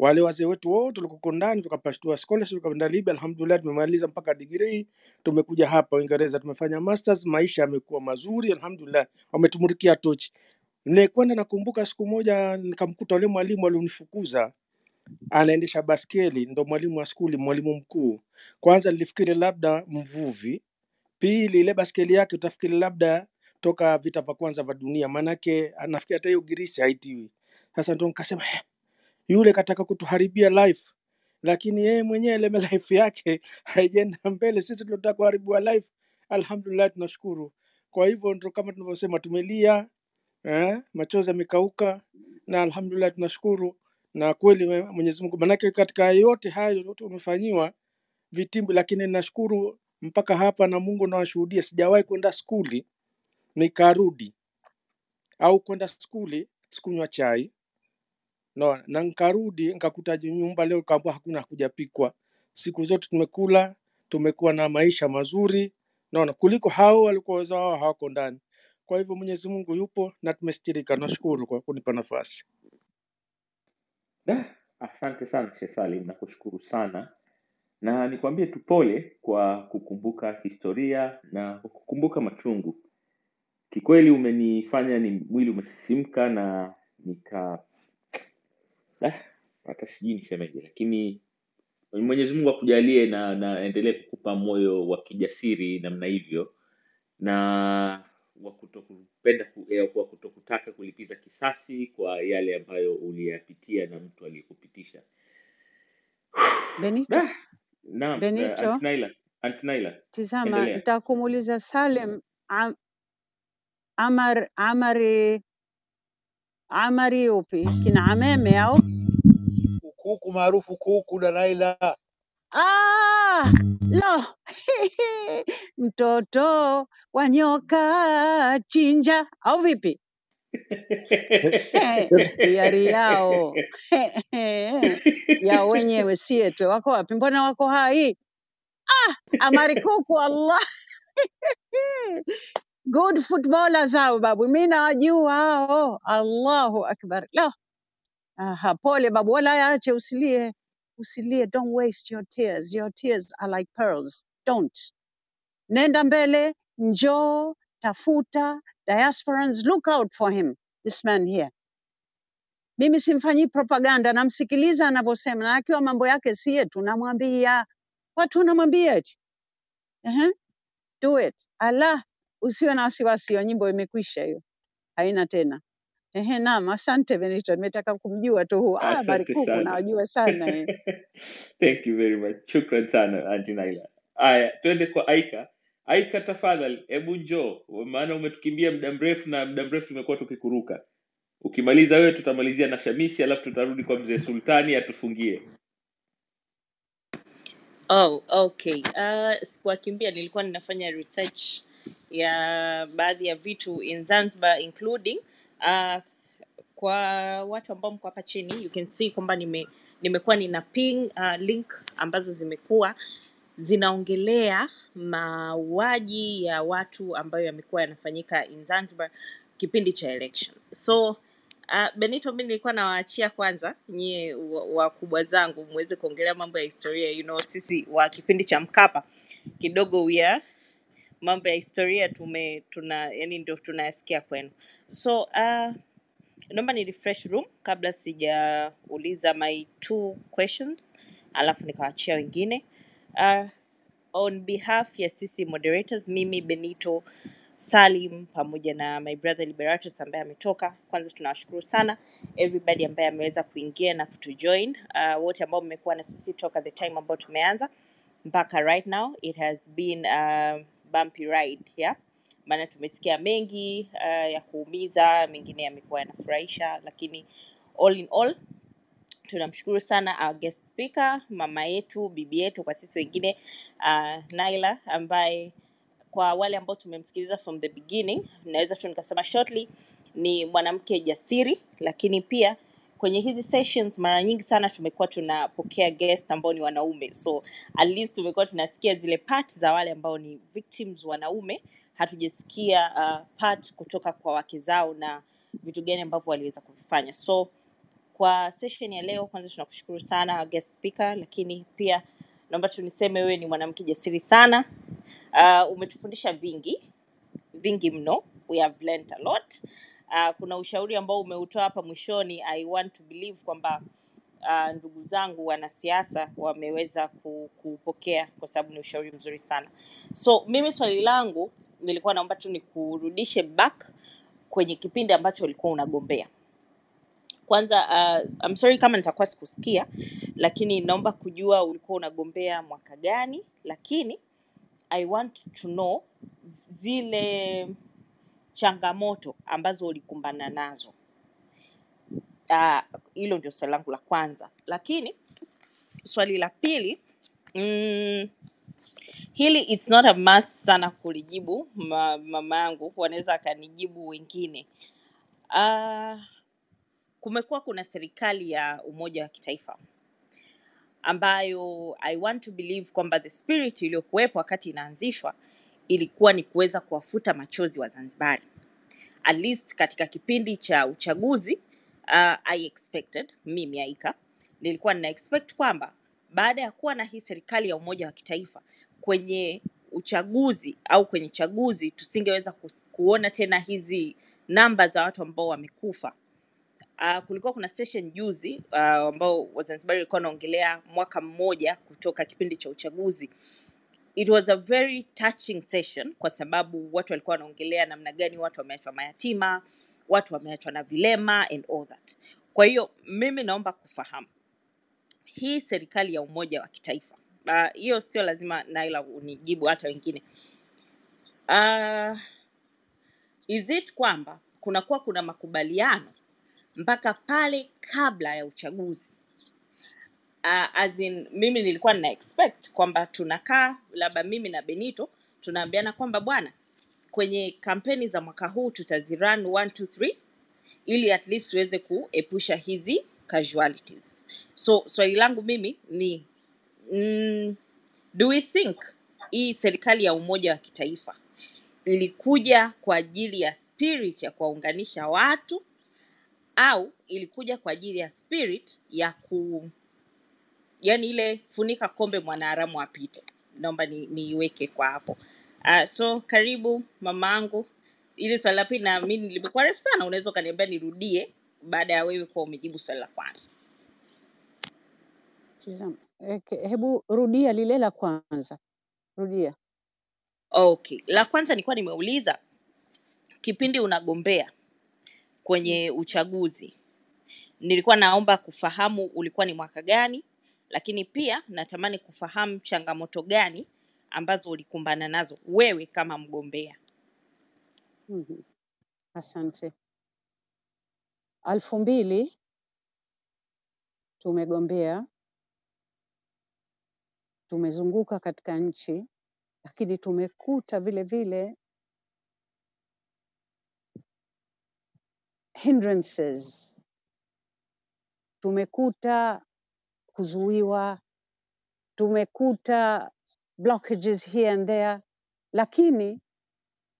wale wazee wetu wote walikuwa ndani, tukapashtua scholarship tukaenda Libya. Alhamdulillah, tumemaliza mpaka degree, tumekuja hapa Uingereza, tumefanya masters, maisha yamekuwa mazuri, alhamdulillah, wametumulikia tochi. Nikwenda nakumbuka siku moja nikamkuta yule mwalimu alionifukuza anaendesha baskeli, ndo mwalimu wa skuli, mwalimu mkuu. Kwanza nilifikiri labda mvuvi, pili ile baskeli yake utafikiri labda toka vita vya kwanza vya dunia, maanake nafikiri hata hiyo girisi haitiwi. Sasa ndo nikasema "Eh, yule kataka kutuharibia life, lakini yeye mwenyewe leme life yake haijaenda mbele, sisi tunataka kuharibiwa life. Alhamdulillah, tunashukuru. Kwa hivyo ndo kama tunavyosema, tumelia eh, machozi yamekauka na alhamdulillah tunashukuru. Na kweli Mwenyezi Mungu, manake katika yote hayo yote umefanyiwa vitimbi, lakini nashukuru mpaka hapa, na Mungu nawashuhudia, sijawahi kwenda skuli nikarudi au kwenda skuli sikunywa chai no, na nkarudi nkakuta nyumba leo kaambua hakuna hakujapikwa. Siku zote tumekula, tumekuwa na maisha mazuri naona kuliko hao walikuwa wazao hawako ndani. Kwa hivyo Mwenyezi Mungu yupo na tumestirika. Nashukuru kwa kunipa nafasi. Da, asante sana Sheikh Salim, nakushukuru sana na nikwambie tu pole kwa kukumbuka historia na kwa kukumbuka machungu. Kikweli umenifanya ni mwili umesisimka na nika da, hata sijui nisemeje, lakini Mwenyezi Mungu akujalie na naendelee kukupa moyo wa kijasiri namna hivyo na wa kutokupenda ku, eh, wa kutokutaka kulipiza kisasi kwa yale ambayo uliyapitia na mtu aliyekupitisha. Benito, Da, naam, Benito, Aunt Naila, Aunt Naila, tizama, endelea. nitakumuuliza Salem am, amar amari amari yupi kina Ameme au kuku maarufu kuku Dalaila. ah, lo mtoto wa nyoka chinja au vipi? Hiari yao yao wenyewe, sietwe. Wako wapi? Mbona wako hai? Amari kuku, Allah good footballers hao babu, mi nawajua hao. Allahu akbar. La, aha, pole babu, wala yaache, usilie, usilie. Don't waste your tears. Your tears are like pearls. Don't. Nenda mbele, njoo, tafuta. Diasporans, look out for him, this man here. Mimi simfanyii propaganda, namsikiliza anavyosema, na akiwa mambo yake si yetu, namwambia watu wanamwambia eti uh do it. Allah, usiwe na wasiwasi, hiyo nyimbo imekwisha hiyo, haina tena. Ehe, naam, asante Benito, nimetaka kumjua tu huu. Ah, Asante Barikuku sana. nawajua sana eh. Thank you very much. Shukran sana Aunty Naila. Aya, twende kwa Aika. Aika tafadhali, hebu njoo, maana umetukimbia muda mrefu na muda mrefu tumekuwa tukikuruka. Ukimaliza wewe, tutamalizia na Shamisi, alafu tutarudi kwa mzee Sultani atufungie. Oh, okay. Uh, sikuwakimbia, nilikuwa ninafanya research ya baadhi ya vitu in Zanzibar including uh, kwa watu ambao mko hapa chini you can see kwamba nime nimekuwa nina ping uh, link ambazo zimekuwa zinaongelea mauaji ya watu ambayo yamekuwa yanafanyika in Zanzibar kipindi cha election. So uh, Benito, mi nilikuwa nawaachia kwanza nyie wakubwa zangu muweze kuongelea mambo ya historia. You know, sisi wa kipindi cha Mkapa kidogo we are mambo ya historia tume tuna yani ndio tunayasikia kwenu. So uh, naomba ni refresh room kabla sijauliza my two questions, alafu nikawaachia wengine. Uh, on behalf ya sisi moderators, mimi Benito Salim pamoja na my brother Liberatus ambaye ametoka, kwanza tunawashukuru sana everybody ambaye ameweza kuingia na kutujoin, uh, wote ambao mmekuwa na sisi toka the time ambao tumeanza mpaka right now it has been a bumpy ride yeah? Maana tumesikia mengi uh, ya kuumiza mengine yamekuwa yanafurahisha lakini all in all tunamshukuru sana our guest speaker mama yetu bibi yetu kwa sisi wengine uh, naila ambaye kwa wale ambao tumemsikiliza from the beginning naweza tu nikasema shortly ni mwanamke jasiri lakini pia kwenye hizi sessions mara nyingi sana tumekuwa tunapokea guest ambao ni wanaume. So at least tumekuwa tunasikia zile part za wale ambao ni victims wanaume. Hatujasikia uh, part kutoka kwa wake zao na vitu gani ambavyo waliweza kuvifanya. So kwa session ya leo kwanza tunakushukuru sana guest speaker lakini pia naomba tu niseme wewe ni mwanamke jasiri sana. Uh, umetufundisha vingi vingi mno. We have learned a lot uh, kuna ushauri ambao umeutoa hapa mwishoni i want to believe kwamba uh, ndugu zangu wanasiasa wameweza ku- kuupokea kwa sababu ni ushauri mzuri sana. So mimi swali langu nilikuwa naomba tu nikurudishe back kwenye kipindi ambacho ulikuwa unagombea. Kwanza uh, I'm sorry kama nitakuwa sikusikia lakini naomba kujua ulikuwa unagombea mwaka gani lakini i want to know zile changamoto ambazo ulikumbana nazo. Ah, hilo ndio swali langu la kwanza. Lakini swali la pili mm, hili it's not a must sana kulijibu ma, mama yangu. Wanaweza akanijibu wengine. Uh, kumekuwa kuna serikali ya umoja wa kitaifa ambayo i want to believe kwamba the spirit iliyokuwepo wakati inaanzishwa ilikuwa ni kuweza kuwafuta machozi wa zanzibari. At least katika kipindi cha uchaguzi uh, i expected mimi aika nilikuwa nina expect kwamba baada ya kuwa na hii serikali ya umoja wa kitaifa kwenye uchaguzi au kwenye chaguzi tusingeweza kuona tena hizi namba za watu ambao wamekufa. Uh, kulikuwa kuna session juzi uh, ambao wazanzibari walikuwa wanaongelea mwaka mmoja kutoka kipindi cha uchaguzi it was a very touching session kwa sababu watu walikuwa wanaongelea namna gani watu wameachwa mayatima watu wameachwa na vilema and all that. Kwa hiyo mimi naomba kufahamu hii serikali ya umoja wa kitaifa hiyo uh, sio lazima naila unijibu hata wengine. Uh, is it kwamba kunakuwa kuna makubaliano mpaka pale kabla ya uchaguzi uh, as in, mimi nilikuwa nina expect kwamba tunakaa labda mimi na benito tunaambiana kwamba bwana kwenye kampeni za mwaka huu tutazirun 1 2 3 ili at least tuweze kuepusha hizi casualties. So swali langu mimi ni mm, do we think hii serikali ya umoja wa kitaifa ilikuja kwa ajili ya spirit ya kuwaunganisha watu au ilikuja kwa ajili ya spirit ya ku yani ile funika kombe mwanaharamu apite. Naomba ni- niiweke kwa hapo. Uh, so karibu mamaangu ili swali la pili naamini limekuwa refu sana unaweza ukaniambia nirudie baada ya wewe kuwa umejibu swali la kwanza. Tizama, hebu rudia lile la kwanza, rudia. okay la kwanza nilikuwa nimeuliza kipindi unagombea kwenye uchaguzi nilikuwa naomba kufahamu ulikuwa ni mwaka gani lakini pia natamani kufahamu changamoto gani ambazo ulikumbana nazo wewe kama mgombea. Mhm, Asante. Alfu mbili tumegombea, tumezunguka katika nchi, lakini tumekuta vile vile hindrances, tumekuta kuzuiwa, tumekuta blockages here and there, lakini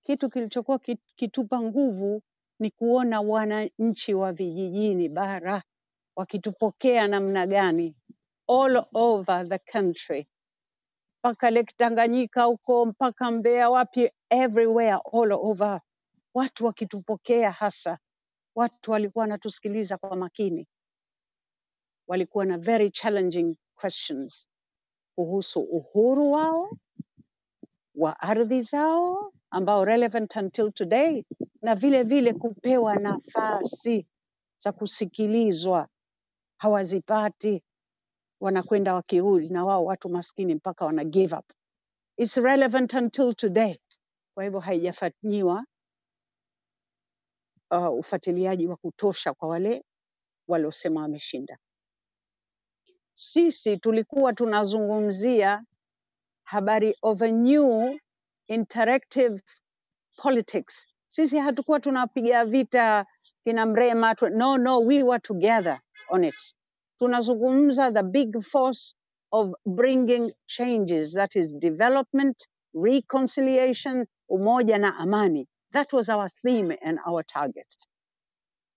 kitu kilichokuwa kitupa nguvu ni kuona wananchi wa vijijini bara wakitupokea namna gani? All over the country. Mpaka Lake Tanganyika huko mpaka Mbeya wapi? Everywhere all over. Watu wakitupokea hasa. Watu walikuwa wanatusikiliza kwa makini walikuwa na very challenging questions kuhusu uhuru wao wa ardhi zao ambao relevant until today na vile vile kupewa nafasi za kusikilizwa. Hawazipati wanakwenda wakirudi na wao watu maskini mpaka wana give up. It's relevant until today. Kwa hivyo haijafanyiwa uh, ufuatiliaji wa kutosha kwa wale waliosema wameshinda sisi tulikuwa tunazungumzia habari of a new interactive politics. Sisi hatukuwa tunapiga vita kina Mrema. No, no, we were together on it. Tunazungumza the big force of bringing changes, that is development, reconciliation, umoja na amani. That was our theme and our target.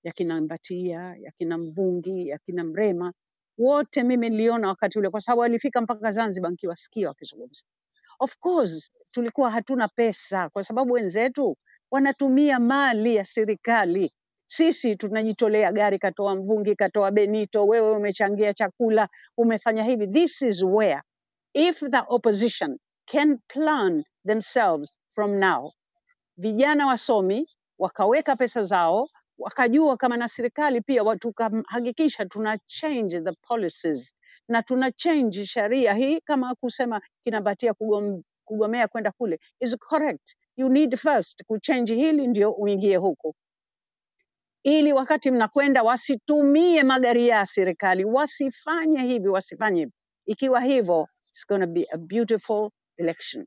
yakina Mbatia, yakina Mvungi, yakina Mrema, wote mimi niliona wakati ule, kwa sababu walifika mpaka Zanzibar nikiwasikia wakizungumza. Of course tulikuwa hatuna pesa, kwa sababu wenzetu wanatumia mali ya serikali. Sisi tunajitolea, gari katoa Mvungi, katoa Benito, wewe umechangia chakula, umefanya hivi. This is where if the opposition can plan themselves from now vijana wasomi wakaweka pesa zao wakajua kama na serikali pia tukahakikisha tuna change the policies na tuna change sheria. Hii kama kusema kinabatia kugom, kugomea kwenda kule is correct. You need first kuchange hili ndio uingie huku. Ili wakati mnakwenda wasitumie magari ya serikali wasifanye hivi wasifanye hivi. Ikiwa hivyo it's gonna be a beautiful election.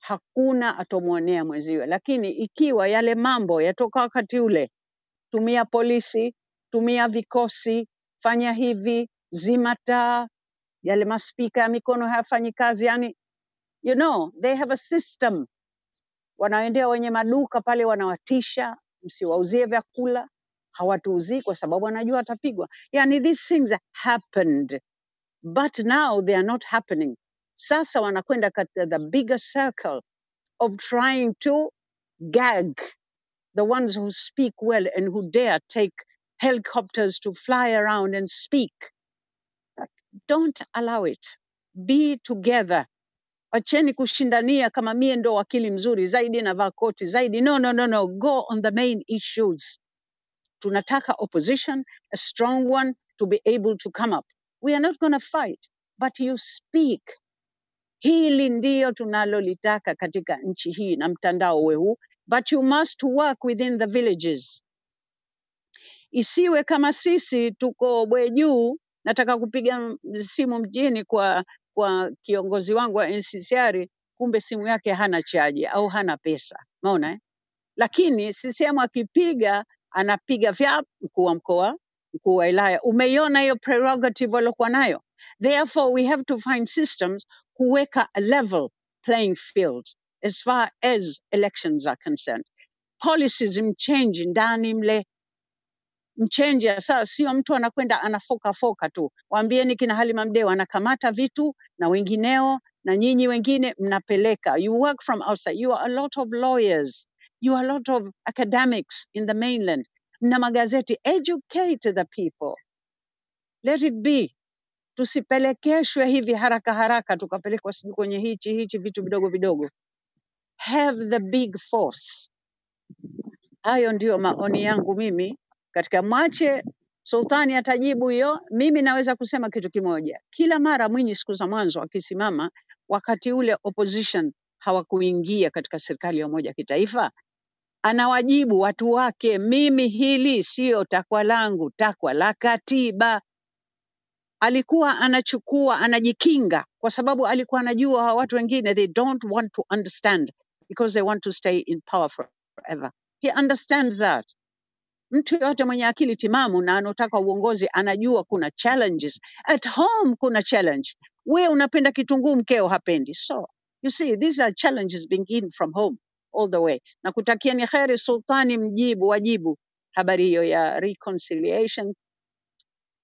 Hakuna atomwonea mwenziwe. Lakini ikiwa yale mambo yatoka wakati ule, tumia polisi, tumia vikosi, fanya hivi, zima taa, yale maspika ya mikono hayafanyi kazi, yani you know, they have a system. Wanaendea wenye maduka pale, wanawatisha, msiwauzie vyakula, hawatuuzii kwa sababu wanajua watapigwa. Yani these things happened, but now they are not happening. Sasa wanakwenda katika the bigger circle of trying to gag the ones who speak well and who dare take helicopters to fly around and speak. Don't allow it. Be together. Acheni kushindania kama mie ndo wakili mzuri zaidi navaa koti zaidi. No, no, no, no. Go on the main issues. Tunataka opposition, a strong one, to be able to come up. We are not going to fight, but you speak. Hili ndio tunalolitaka katika nchi hii na mtandao huu, but you must work within the villages. Isiwe kama sisi tuko Bwejuu, nataka kupiga simu mjini kwa kwa kiongozi wangu wa NCCR, kumbe simu yake hana chaji au hana pesa. Umeona eh? Lakini CCM akipiga anapiga vya mkuu wa mkoa, mkuu wa wilaya. Umeiona hiyo prerogative waliokuwa nayo. Therefore we have to find systems kuweka a level playing field as far as elections are concerned. Policies mchange ndani mle mchenji sasa sio mtu anakwenda anafoka foka tu. Waambieni kina Halima Mdee wanakamata vitu na wengineo na nyinyi wengine mnapeleka. You work from outside. You are a lot of lawyers. You are a lot of academics in the mainland. Mna magazeti. Educate the people. Let it be. Tusipelekeshwe hivi haraka haraka tukapelekwa sijui kwenye hichi hichi vitu vidogo vidogo. Have the big force. Hayo ndiyo maoni yangu mimi katika mwache sultani atajibu hiyo. Mimi naweza kusema kitu kimoja, kila mara Mwinyi siku za mwanzo akisimama, wakati ule opposition hawakuingia katika serikali ya umoja kitaifa, anawajibu watu wake, mimi hili siyo takwa langu, takwa la katiba. Alikuwa anachukua anajikinga, kwa sababu alikuwa anajua hawa watu wengine they don't want to understand because they want to stay in power forever. He understands that. Mtu yoyote mwenye akili timamu na anotaka uongozi anajua kuna challenges. At home kuna challenge. Wewe unapenda kitunguu, mkeo hapendi. So you see these are challenges begin from home all the way. Na kutakia ni kheri sultani, mjibu wajibu habari hiyo ya reconciliation,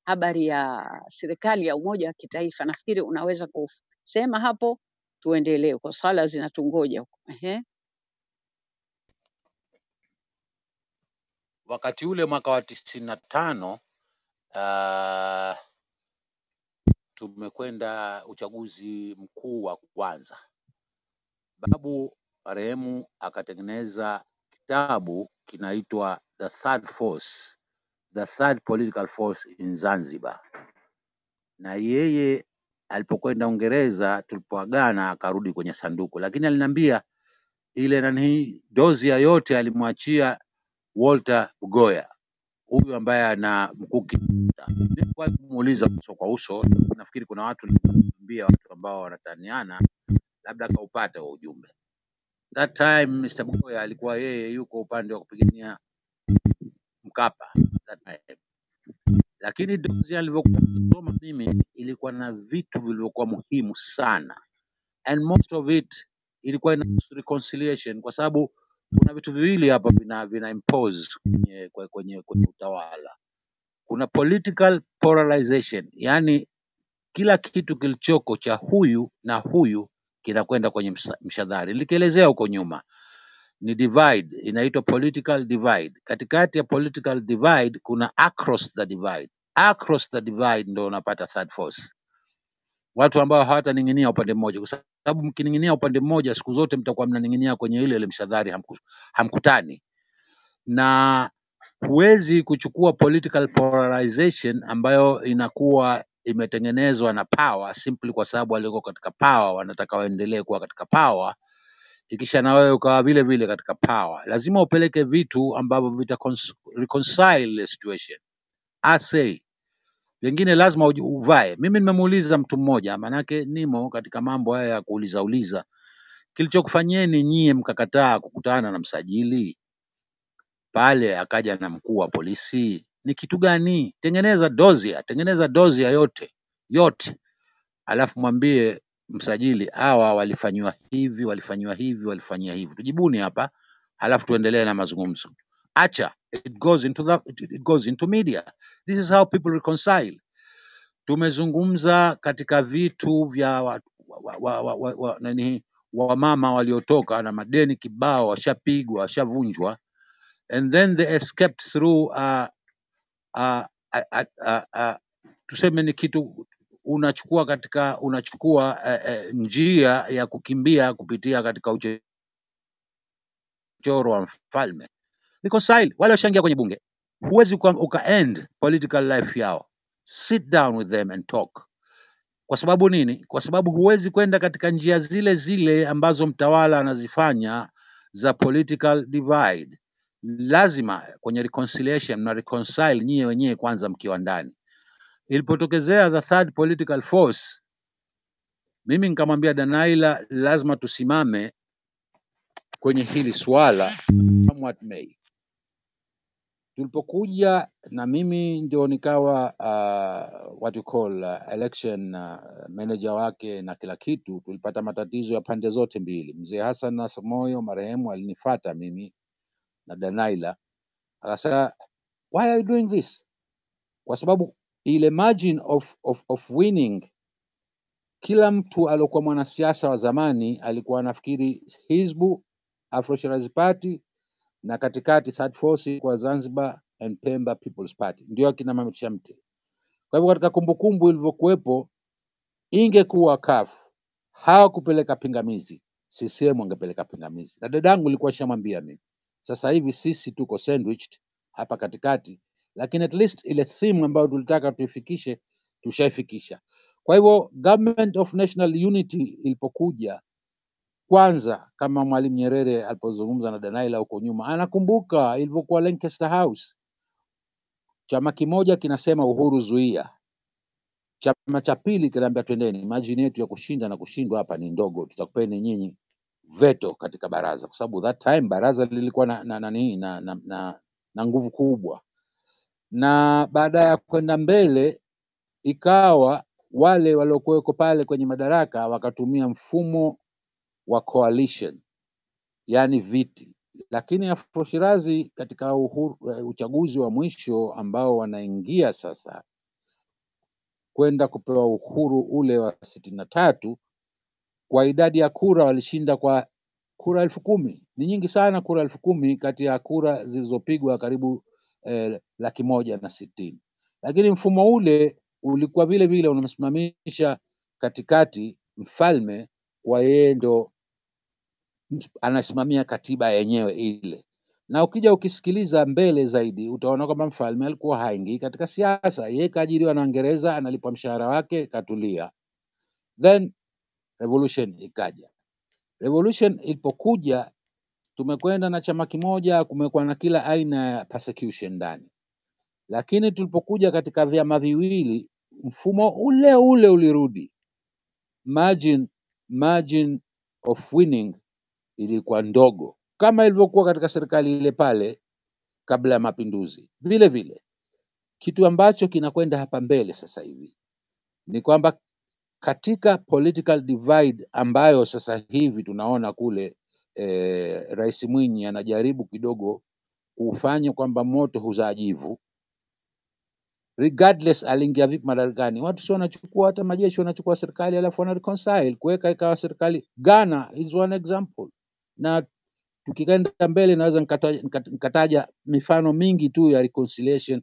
habari ya serikali ya umoja wa kitaifa. Nafikiri unaweza kusema hapo, tuendelee kwa sala zinatungoja huko. Ehe. wakati ule mwaka wa tisini na tano uh, tumekwenda uchaguzi mkuu wa kwanza. Babu marehemu akatengeneza kitabu kinaitwa The Third Force, The Third Political Force in Zanzibar, na yeye alipokwenda Uingereza, tulipoagana akarudi kwenye sanduku, lakini aliniambia ile nani ya yote alimwachia Walter Bugoya huyu ambaye ana mkuki. Nilikuwa kumuuliza uso kwa uso, nafikiri kuna watu nilimwambia, watu ambao wanataniana, labda akaupata huo ujumbe. That time Mr. Bugoya alikuwa yeye yuko upande wa kupigania Mkapa that time. Lakini dozi alivyokuwa nikisoma mimi ilikuwa na vitu vilivyokuwa muhimu sana, and most of it ilikuwa ina reconciliation, kwa sababu kuna vitu viwili hapa vina, vina impose kwenye, kwe- kwenye, kwenye utawala. Kuna political polarization, yaani kila kitu kilichoko cha huyu na huyu kinakwenda kwenye msa- mshadari. Nilikielezea huko nyuma, ni divide, inaitwa political divide. Katikati ya political divide kuna across the divide. Across the divide ndo unapata third force, watu ambao hawataning'inia upande mmoja, kwa sababu mkining'inia upande mmoja siku zote mtakuwa mnaning'inia kwenye ile ile mshadhari, hamku, hamkutani na huwezi kuchukua political polarization ambayo inakuwa imetengenezwa na power simply kwa sababu walioko katika power wanataka waendelee kuwa katika power, ikisha na wewe ukawa vile vile katika power. Lazima upeleke vitu ambavyo vita cons- reconcile the situation. I say vingine lazima uvae. Mimi nimemuuliza mtu mmoja, manake nimo katika mambo haya ya kuuliza uliza, kilichokufanyeni nyie mkakataa kukutana na msajili pale akaja na mkuu wa polisi ni kitu gani? Tengeneza dozia, tengeneza dozia yote yote, alafu mwambie msajili, hawa walifanyiwa hivi, walifanyiwa hivi, walifanyia hivi, tujibuni hapa, halafu tuendelee na mazungumzo. Acha it goes into the, it, goes into media. This is how people reconcile. Tumezungumza katika vitu vya wa, wa, wa, wa, wa, wa, nani wamama waliotoka na madeni kibao, washapigwa, washavunjwa and then they escaped through uh, uh, uh, uh, uh, tuseme ni kitu unachukua katika unachukua eh, eh, njia ya kukimbia kupitia katika uchochoro wa mfalme. Reconcile wale washaingia kwenye bunge, huwezi uka, uka political life yao. Sit down with them and talk. Kwa sababu nini? Kwa sababu huwezi kwenda katika njia zile zile ambazo mtawala anazifanya za political divide. Lazima kwenye reconciliation na reconcile nyie wenyewe kwanza mkiwa ndani. Ilipotokezea the third political force, mimi nikamwambia Danaila, lazima tusimame kwenye hili swala come may. Tulipokuja na mimi ndio nikawa uh, what you call uh, election uh, manager wake na kila kitu, tulipata matatizo ya pande zote mbili. Mzee Hassan Nasr Moyo marehemu alinifata mimi na Danaila akasema, why are you doing this? Kwa sababu ile margin of, of, of winning Kila mtu aliokuwa mwanasiasa wa zamani alikuwa anafikiri Hizbu, Afro Party na katikati Third Force kwa Zanzibar and Pemba People's Party. Ndio akina Mohamed. Kwa hivyo katika kumbukumbu ilivyokuwepo, ingekuwa kafu hawakupeleka pingamizi, CCM wangepeleka pingamizi, na dadangu ilikuwa shamwambia mimi, sasa hivi sisi tuko sandwiched hapa katikati, lakini at least ile theme ambayo tulitaka tuifikishe tushaifikisha. Kwa hivyo government of national unity ilipokuja kwanza, kama Mwalimu Nyerere alipozungumza na Danaila huko nyuma, anakumbuka ilivyokuwa Lancaster House, chama kimoja kinasema uhuru zuia, chama cha pili kinaambia twendeni, majini yetu ya kushinda na kushindwa hapa ni ndogo, tutakupeni nyinyi veto katika baraza, kwa sababu that time baraza lilikuwa na na, na, na, na, na, nguvu kubwa, na baada ya kwenda mbele ikawa wale waliokuweko pale kwenye madaraka wakatumia mfumo wa coalition, yaani viti, lakini Afro Shirazi katika uhuru, eh, uchaguzi wa mwisho ambao wanaingia sasa kwenda kupewa uhuru ule wa sitini na tatu kwa idadi ya kura walishinda kwa kura elfu kumi. Ni nyingi sana kura elfu kumi kati ya kura zilizopigwa karibu eh, laki moja na sitini, lakini mfumo ule ulikuwa vile vile unamsimamisha katikati mfalme kwa yeye ndo anasimamia katiba yenyewe ile, na ukija ukisikiliza mbele zaidi utaona kwamba mfalme alikuwa haingii katika siasa. Yeye kaajiriwa na Uingereza, analipwa mshahara wake, katulia. Then revolution ikaja. Revolution ilipokuja, tumekwenda na chama kimoja, kumekuwa na kila aina ya persecution ndani, lakini tulipokuja katika vyama viwili, mfumo ule ule ulirudi. Margin, margin of winning ilikuwa ndogo kama ilivyokuwa katika serikali ile pale kabla ya mapinduzi. Vile vile kitu ambacho kinakwenda hapa mbele sasa hivi ni kwamba katika political divide ambayo sasa hivi tunaona kule eh, Rais Mwinyi anajaribu kidogo kufanya kwamba moto huzaa jivu regardless aliingia vipi madarakani, watu si wanachukua hata majeshi wanachukua serikali alafu wana reconcile kuweka ikawa serikali. Ghana is one example, na tukikaenda mbele naweza nikataja, nikataja mifano mingi tu ya reconciliation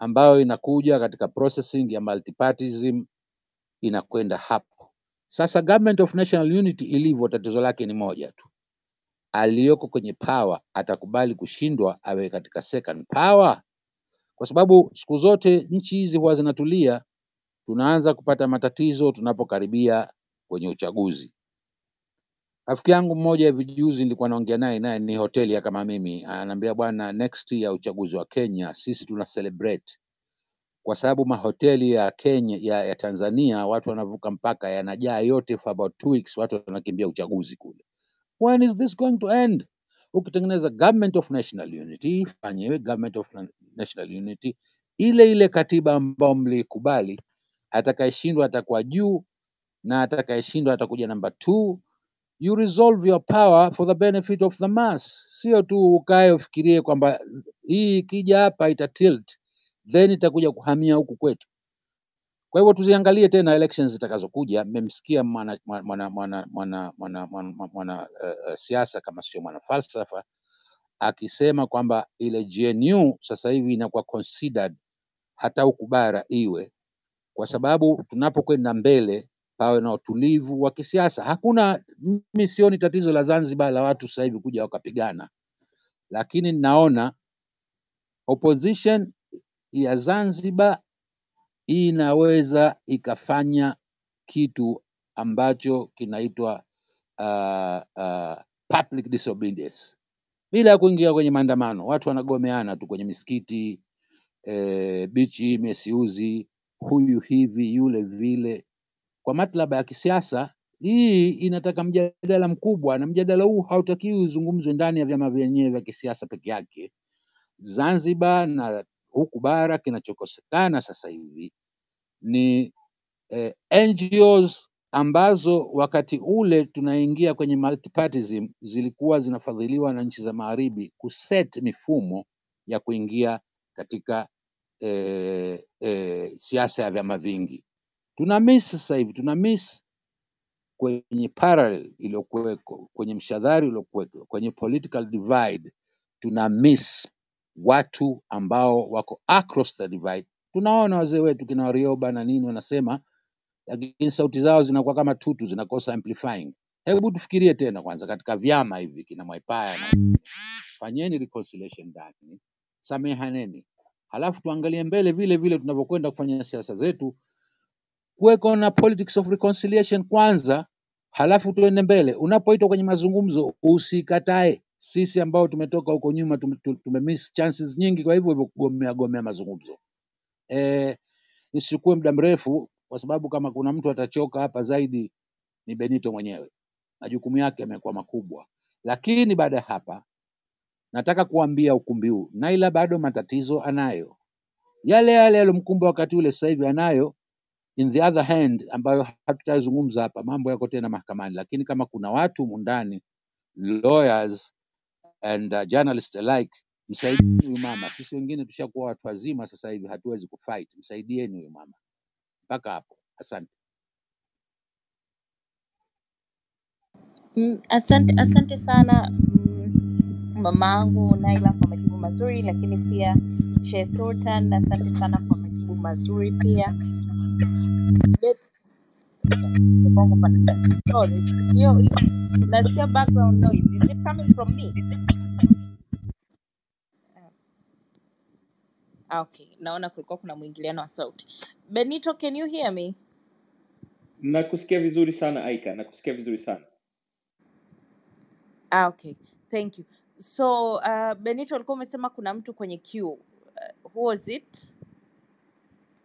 ambayo inakuja katika processing ya multipartyism inakwenda hapo. Sasa government of national unity ilivyo, tatizo lake ni moja tu, aliyoko kwenye power atakubali kushindwa awe katika second power, kwa sababu siku zote nchi hizi huwa zinatulia tunaanza kupata matatizo tunapokaribia kwenye uchaguzi. Rafiki yangu mmoja hivi juzi nilikuwa naongea naye, naye ni hoteli ya kama mimi, ananiambia bwana, next ya uchaguzi wa Kenya sisi tuna celebrate kwa sababu mahoteli ya Kenya ya, ya Tanzania watu wanavuka mpaka yanajaa yote for about two weeks, watu wanakimbia uchaguzi kule. When is this going to end? Ukitengeneza government of national unity, fanyewe government of na- national unity, ile ile katiba ambayo mlikubali, atakayeshindwa atakuwa juu na atakayeshindwa atakuja namba two. You resolve your power for the benefit of the mass, sio tu ukae ufikirie kwamba hii ikija hapa ita tilt then itakuja kuhamia huku kwetu. Kwa hivyo tuziangalie tena elections zitakazokuja. Mmemsikia mwana mwana mwana mwana mwana mwana, uh, uh, siasa kama sio mwana falsafa akisema kwamba ile GNU sasa hivi inakuwa considered hata huku bara iwe, kwa sababu tunapokwenda mbele pawe na utulivu wa kisiasa. Hakuna, mimi sioni tatizo la Zanzibar la watu sasa hivi kuja wakapigana, lakini naona opposition ya Zanzibar inaweza ikafanya kitu ambacho kinaitwa uh, uh, public disobedience bila ya kuingia kwenye maandamano. Watu wanagomeana tu kwenye misikiti eh, bichi mesiuzi, huyu hivi yule vile, kwa matlaba ya kisiasa. Hii inataka mjadala mkubwa, na mjadala huu hautakiwi uzungumzwe ndani ya vyama vyenyewe vya kisiasa peke yake. Zanzibar na huku bara, kinachokosekana sasa hivi ni eh, NGOs ambazo wakati ule tunaingia kwenye multipartyism zilikuwa zinafadhiliwa na nchi za magharibi kuset mifumo ya kuingia katika eh, eh, siasa ya vyama vingi. Tuna miss sasa hivi, tuna miss kwenye parallel iliyokuweko, kwenye mshadhari uliokuweko, kwenye political divide, tuna miss watu ambao wako across the divide. Tunaona wazee wetu kina Warioba na nini wanasema lakini sauti zao zinakuwa kama tutu, zinakosa amplifying. Hebu tufikirie tena kwanza, katika vyama hivi kina Mwaipaya na fanyeni reconciliation ndani, samehaneni, halafu tuangalie mbele vile vile tunavyokwenda kufanya siasa zetu, kuweko na politics of reconciliation kwanza, halafu tuende mbele. Unapoitwa kwenye mazungumzo usikatae. Sisi ambao tumetoka huko nyuma tumemiss tume tume chances nyingi, kwa hivyo hivyo gomea mazungumzo E, nisichukue muda mrefu, kwa sababu kama kuna mtu atachoka hapa zaidi ni Benito mwenyewe, majukumu yake yamekuwa makubwa. Lakini baada ya hapa, nataka kuambia ukumbi huu, Naila bado matatizo anayo, yale yale yaliyomkumba wakati ule, sasa hivi anayo. In the other hand, ambayo hatutazungumza hapa, mambo yako tena mahakamani, lakini kama kuna watu mundani lawyers and uh, journalists alike, msaidieni huyu mama. Sisi wengine tushakuwa watu wazima sasa hivi, hatuwezi kufight. Msaidieni huyu mama mpaka hapo. Asante. Mm, asante asante sana mm, mamangu Naila kwa majibu mazuri, lakini pia Sheikh Sultan, asante sana kwa majibu mazuri pia. Be- Nasikia bongo pana- Sorry, hiyo hiyo nasikia background noise. Is it coming from me? Ah, Okay, naona kulikuwa kuna mwingiliano wa sauti. Benito, can you hear me? nakusikia vizuri sana aika nakusikia vizuri sana Ah, okay. Thank you. So, uh, Benito alikuwa umesema kuna mtu kwenye queue. Uh, who was it?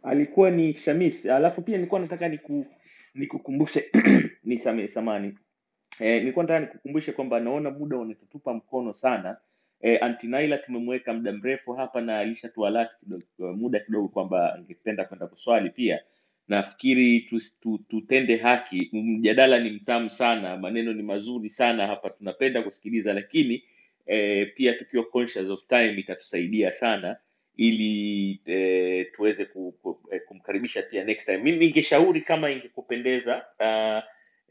Alikuwa ni shamis. Alafu pia nilikuwa nataka niku nikukumbushe nisamee samani. E, nilikuwa nataka nikukumbushe kwamba naona muda unatutupa mkono sana. E, antinaila tumemweka muda mrefu hapa na alishatualati kidogo muda kidogo kwamba angependa kwenda kuswali pia. Nafikiri tu, tu, tutende haki. Mjadala ni mtamu sana maneno ni mazuri sana hapa tunapenda kusikiliza lakini eh, pia tukiwa conscious of time itatusaidia sana ili e, tuweze eh, kumkaribisha pia next time. Mimi ningeshauri kama ingekupendeza uh,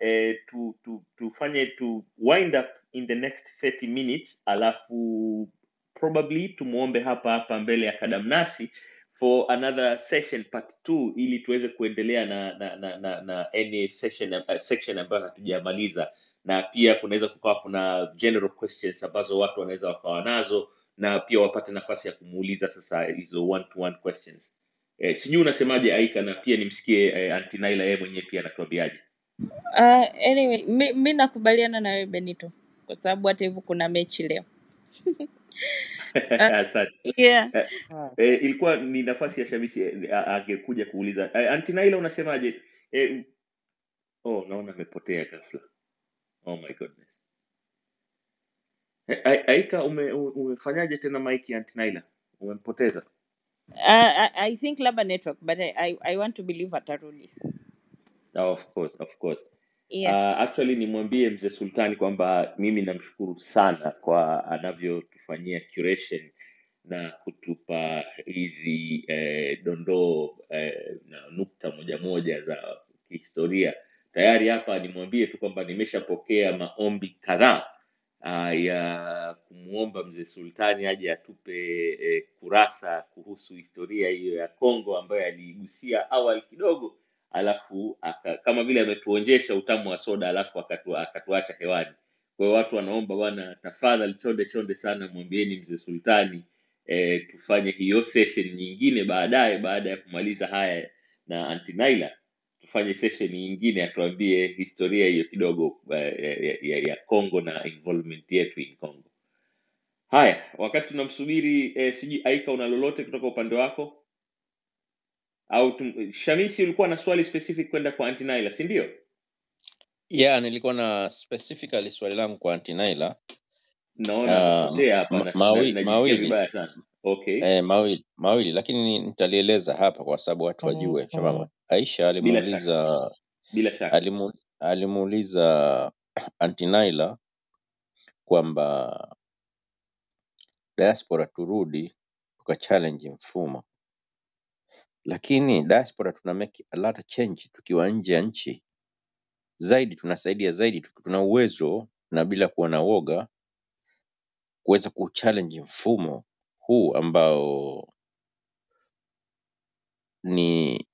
e, tu, tu, tufanye tu wind up in the next 30 minutes alafu probably tumwombe hapa hapa mbele ya kadamnasi for another session part 2 ili tuweze kuendelea na na na, na, na any session uh, section ambayo hatujamaliza. Na pia kunaweza kukawa kuna general questions ambazo watu wanaweza wakawa nazo na pia wapate nafasi ya kumuuliza sasa hizo one to one questions. Eh, sijui unasemaje aika na pia nimsikie eh, antinaila yeye mwenyewe pia anatuambiaje? Uh, anyway, mi, mi nakubaliana na wewe Benito kwa sababu hata hivyo kuna mechi leo. Asante. Yeah. eh, Ah, eh, ilikuwa ni nafasi ya shamisi eh, angekuja kuuliza. Eh, antinaila unasemaje? Oh naona amepotea ghafla. Oh my goodness A- aika ume, ume- umefanyaje tena mike antinaila umempoteza Uh, I, I think labda network but I, I, I want to believe atarudi. oh, of course of course Yeah. Uh, actually nimwambie mzee Sultani kwamba mimi namshukuru sana kwa anavyotufanyia curation na kutupa hizi eh, dondoo eh, na nukta moja moja za kihistoria. Tayari hapa nimwambie tu kwamba nimeshapokea maombi kadhaa uh, ya kumwomba mzee Sultani aje atupe eh, kurasa kuhusu historia hiyo ya Kongo ambayo aliigusia awali kidogo alafu aka, kama vile ametuonjesha utamu wa soda alafu akatu, akatuacha hewani. Kwa hiyo watu wanaomba bwana tafadhali chonde chonde sana mwambieni mzee sultani eh, tufanye hiyo session nyingine baadaye baada ya kumaliza haya na antinaila tufanye session nyingine atuambie historia hiyo kidogo eh, ya, ya, ya congo na involvement yetu in congo haya wakati tunamsubiri eh, sijui aika una lolote kutoka upande wako? Au tum, shamisi ulikuwa na swali specific kwenda kwa antinaila si ndio? Yeah, nilikuwa na specifically swali langu kwa Antinaila naona uh, hapa ma na, na, mawi, mawili. vibaya sana okay. Eh, mawili mawili, lakini nitalieleza hapa kwa sababu watu wajue. Shabama Aisha alimuuliza bila shaka. alimu, alimuuliza Antinaila kwamba diaspora turudi tukachallenge mfumo, lakini diaspora tuna make a lot of change tukiwa nje ya nchi. Zaidi, tunasaidia zaidi, tuna uwezo na bila kuwa na woga kuweza kuchallenge mfumo huu ambao ni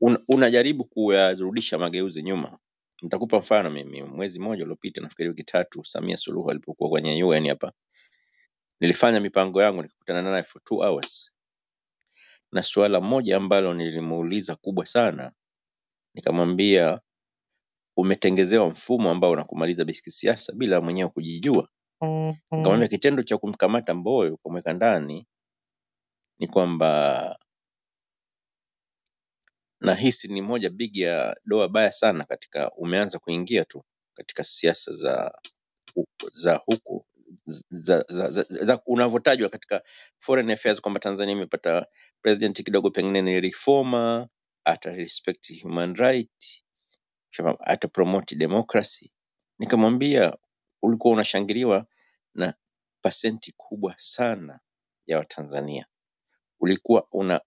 un, unajaribu kuyarudisha mageuzi nyuma. Nitakupa mfano mimi, mwezi mmoja uliopita, nafikiri wiki tatu, Samia Suluhu alipokuwa kwenye UN hapa, nilifanya mipango yangu, nikakutana naye for two hours, na suala moja ambalo nilimuuliza kubwa sana, nikamwambia umetengezewa mfumo ambao unakumaliza bisi kisiasa bila mwenyewe kujijua. Nikamwambia kitendo cha kumkamata Mbowe kumweka ndani ni kwamba nahisi ni moja big ya doa baya sana katika umeanza kuingia tu katika siasa za hu- za huku za, za, za, za unavyotajwa katika foreign affairs kwamba Tanzania imepata president kidogo pengine ni reformer, ata respect human right, ata promote democracy. Nikamwambia ulikuwa unashangiliwa na pasenti kubwa sana ya Watanzania, ulikuwa una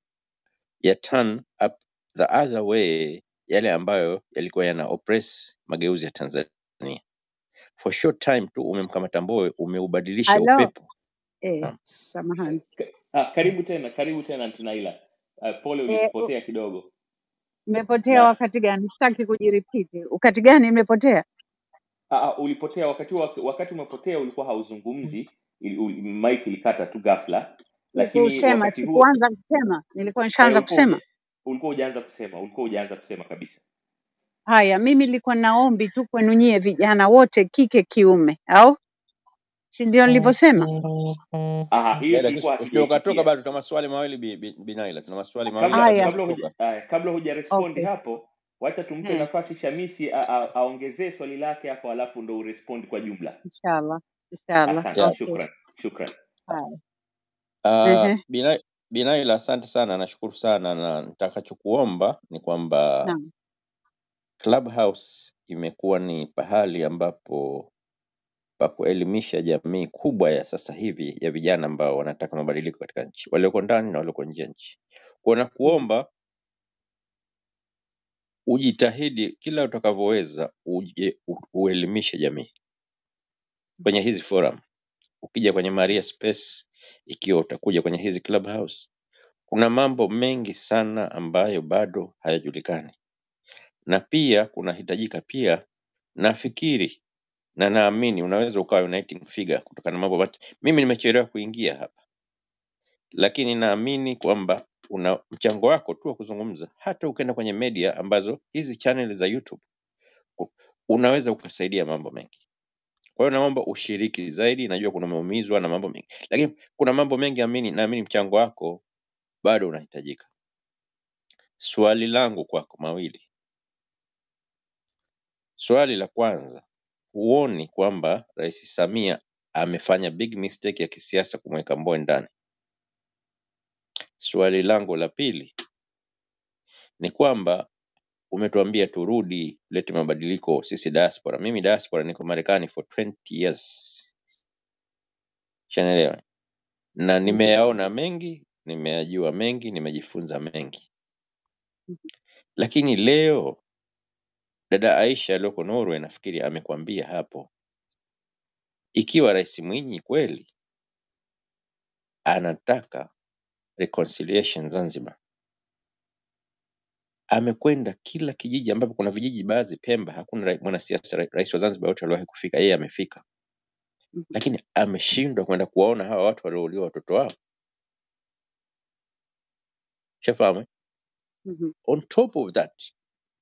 ya turn up the other way yale ambayo yalikuwa yana oppress mageuzi ya Tanzania. For short time tu umemkamata Mbowe, umeubadilisha upepo. eh, Naam. samahani. Ah, karibu tena karibu tena antinaila uh, pole Eh, u- kidogo Nimepotea na wakati gani? Sitaki kujiripiti. Wakati gani nimepotea? Ah, ah, ulipotea wakati wakati umepotea ulikuwa hauzungumzi uli- mic ilikata tu ghafla lakini huo sikuanza kusema, nilikuwa eh, nishaanza kusema. ulikuwa hujaanza kusema ulikuwa hujaanza kusema kabisa Haya, mimi nilikuwa naombi tu kwenu nyie vijana wote, kike kiume, au si ndio nilivyosema? usije ukatoka bado, tuna maswali mawili bi, bi, Binaila, tuna maswali mawili kabla Haya, kabla kabla huja hujatoka. uh, kabla huja respondi okay. hapo wacha tumpe Eh, nafasi shamisi a- a- aongezee swali lake hapo alafu ndo urespondi kwa jumla inshallah, inshallah. asante Yeah. Shukran shukran Uh, Bina, Binaila, asante sana, nashukuru sana, na nitakachokuomba ni kwamba. Clubhouse imekuwa ni pahali ambapo pa kuelimisha jamii kubwa ya sasa hivi ya vijana ambao wanataka mabadiliko katika nchi, walioko ndani na walioko nje ya nchi. kuona kuomba ujitahidi kila utakavyoweza uje uelimishe jamii kwenye hizi forum. Ukija kwenye Maria Space, ikiwa utakuja kwenye hizi Clubhouse, kuna mambo mengi sana ambayo bado hayajulikani, na pia kunahitajika pia, nafikiri na naamini unaweza ukawa uniting figure kutokana na mambo. Mimi nimechelewa kuingia hapa, lakini naamini kwamba una mchango wako tu wa kuzungumza, hata ukienda kwenye media ambazo hizi channel za YouTube unaweza ukasaidia mambo mengi. Kwa hiyo naomba ushiriki zaidi, najua kuna umeumizwa na mambo mengi, lakini kuna mambo mengi amini, naamini mchango wako bado unahitajika. Swali langu kwako mawili. Swali la kwanza, huoni kwamba Rais Samia amefanya big mistake ya kisiasa kumweka Mbowe ndani? Swali langu la pili ni kwamba umetuambia turudi lete mabadiliko sisi diaspora. Mimi diaspora niko Marekani for 20 years, shanaelewa, na Mhm. nimeyaona mengi, nimeyajua mengi, nimejifunza mengi, lakini leo dada Aisha aliyoko Norway nafikiri amekwambia hapo, ikiwa Rais Mwinyi kweli anataka reconciliation Zanzibar, amekwenda kila kijiji ambapo kuna vijiji baadhi Pemba hakuna rai- mwanasiasa rais wa Zanzibar yote aliwahi kufika, yeye amefika, lakini ameshindwa kwenda kuwaona hawa watu waliouliwa watoto wao. Shafahamu? eh? Mhm. On top of that,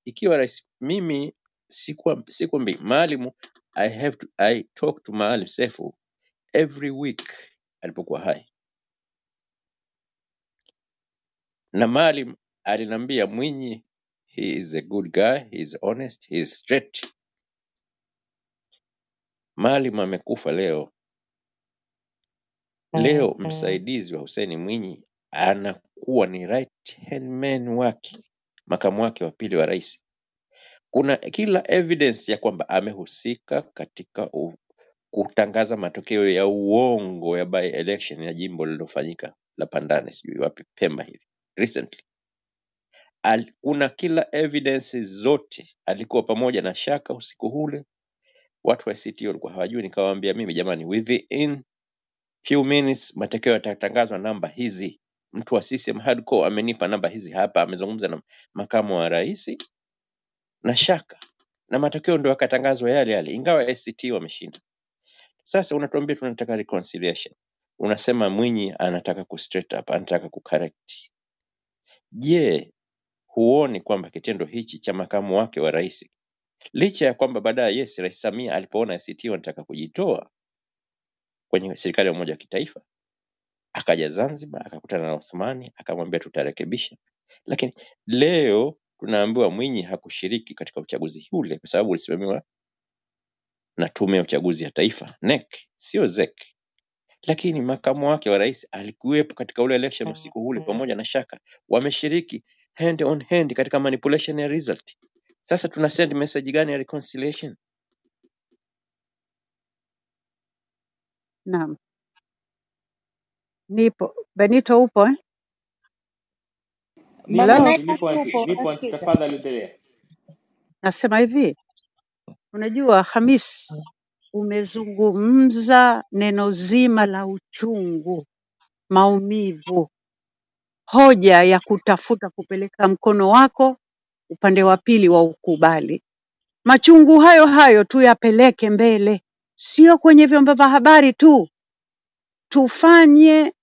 ikiwa rais mimi sikuwa sikwambi Maalim I have to, I talk to Maalim Seif every week alipokuwa hai, na Maalim aliniambia Mwinyi he is a good guy, he is honest, he is straight. Maalim amekufa leo. Leo msaidizi wa Hussein Mwinyi anakuwa ni right hand man wake, makamu wake wa pili wa rais. Kuna kila evidence ya kwamba amehusika katika u, kutangaza matokeo ya uongo ya by election ya jimbo lililofanyika la Pandane, sijui wapi Pemba hivi recently. Al, kuna kila evidence zote, alikuwa pamoja na Shaka usiku ule. Watu wa ICT walikuwa hawajui, nikawaambia mimi jamani, within few minutes matokeo yatatangazwa namba hizi. Mtu wa CCM hardcore amenipa namba hizi hapa, amezungumza na makamu wa rais na Shaka na matokeo ndio yakatangazwa yale yale, ingawa ACT wameshinda. Sasa unatuambia tunataka reconciliation, unasema Mwinyi anataka ku straight up, anataka ku correct. Je, huoni kwamba kitendo hichi cha makamu wake wa rais, licha ya kwamba baadaye yes, Rais Samia alipoona ACT wanataka kujitoa kwenye serikali ya umoja wa kitaifa akaja Zanzibar akakutana na Othmani akamwambia tutarekebisha, lakini leo tunaambiwa Mwinyi hakushiriki katika uchaguzi ule kwa sababu ulisimamiwa na tume ya uchaguzi ya taifa NEC, sio ZEC. Lakini makamu wake wa rais alikuwepo katika ule election usiku ule pamoja na Shaka, wameshiriki hand on hand katika manipulation ya result. Sasa tuna send message gani ya reconciliation? Naam. Nipo. Benito upo eh? Nipo Baba Hello? anti, naye nipo anti, nipo anti, tafadhali endelea. Nasema hivi, unajua Hamis, umezungumza neno zima la uchungu, maumivu, hoja ya kutafuta kupeleka mkono wako upande wa pili wa ukubali. Machungu hayo hayo tuyapeleke mbele, sio kwenye vyombo vya habari tu, tufanye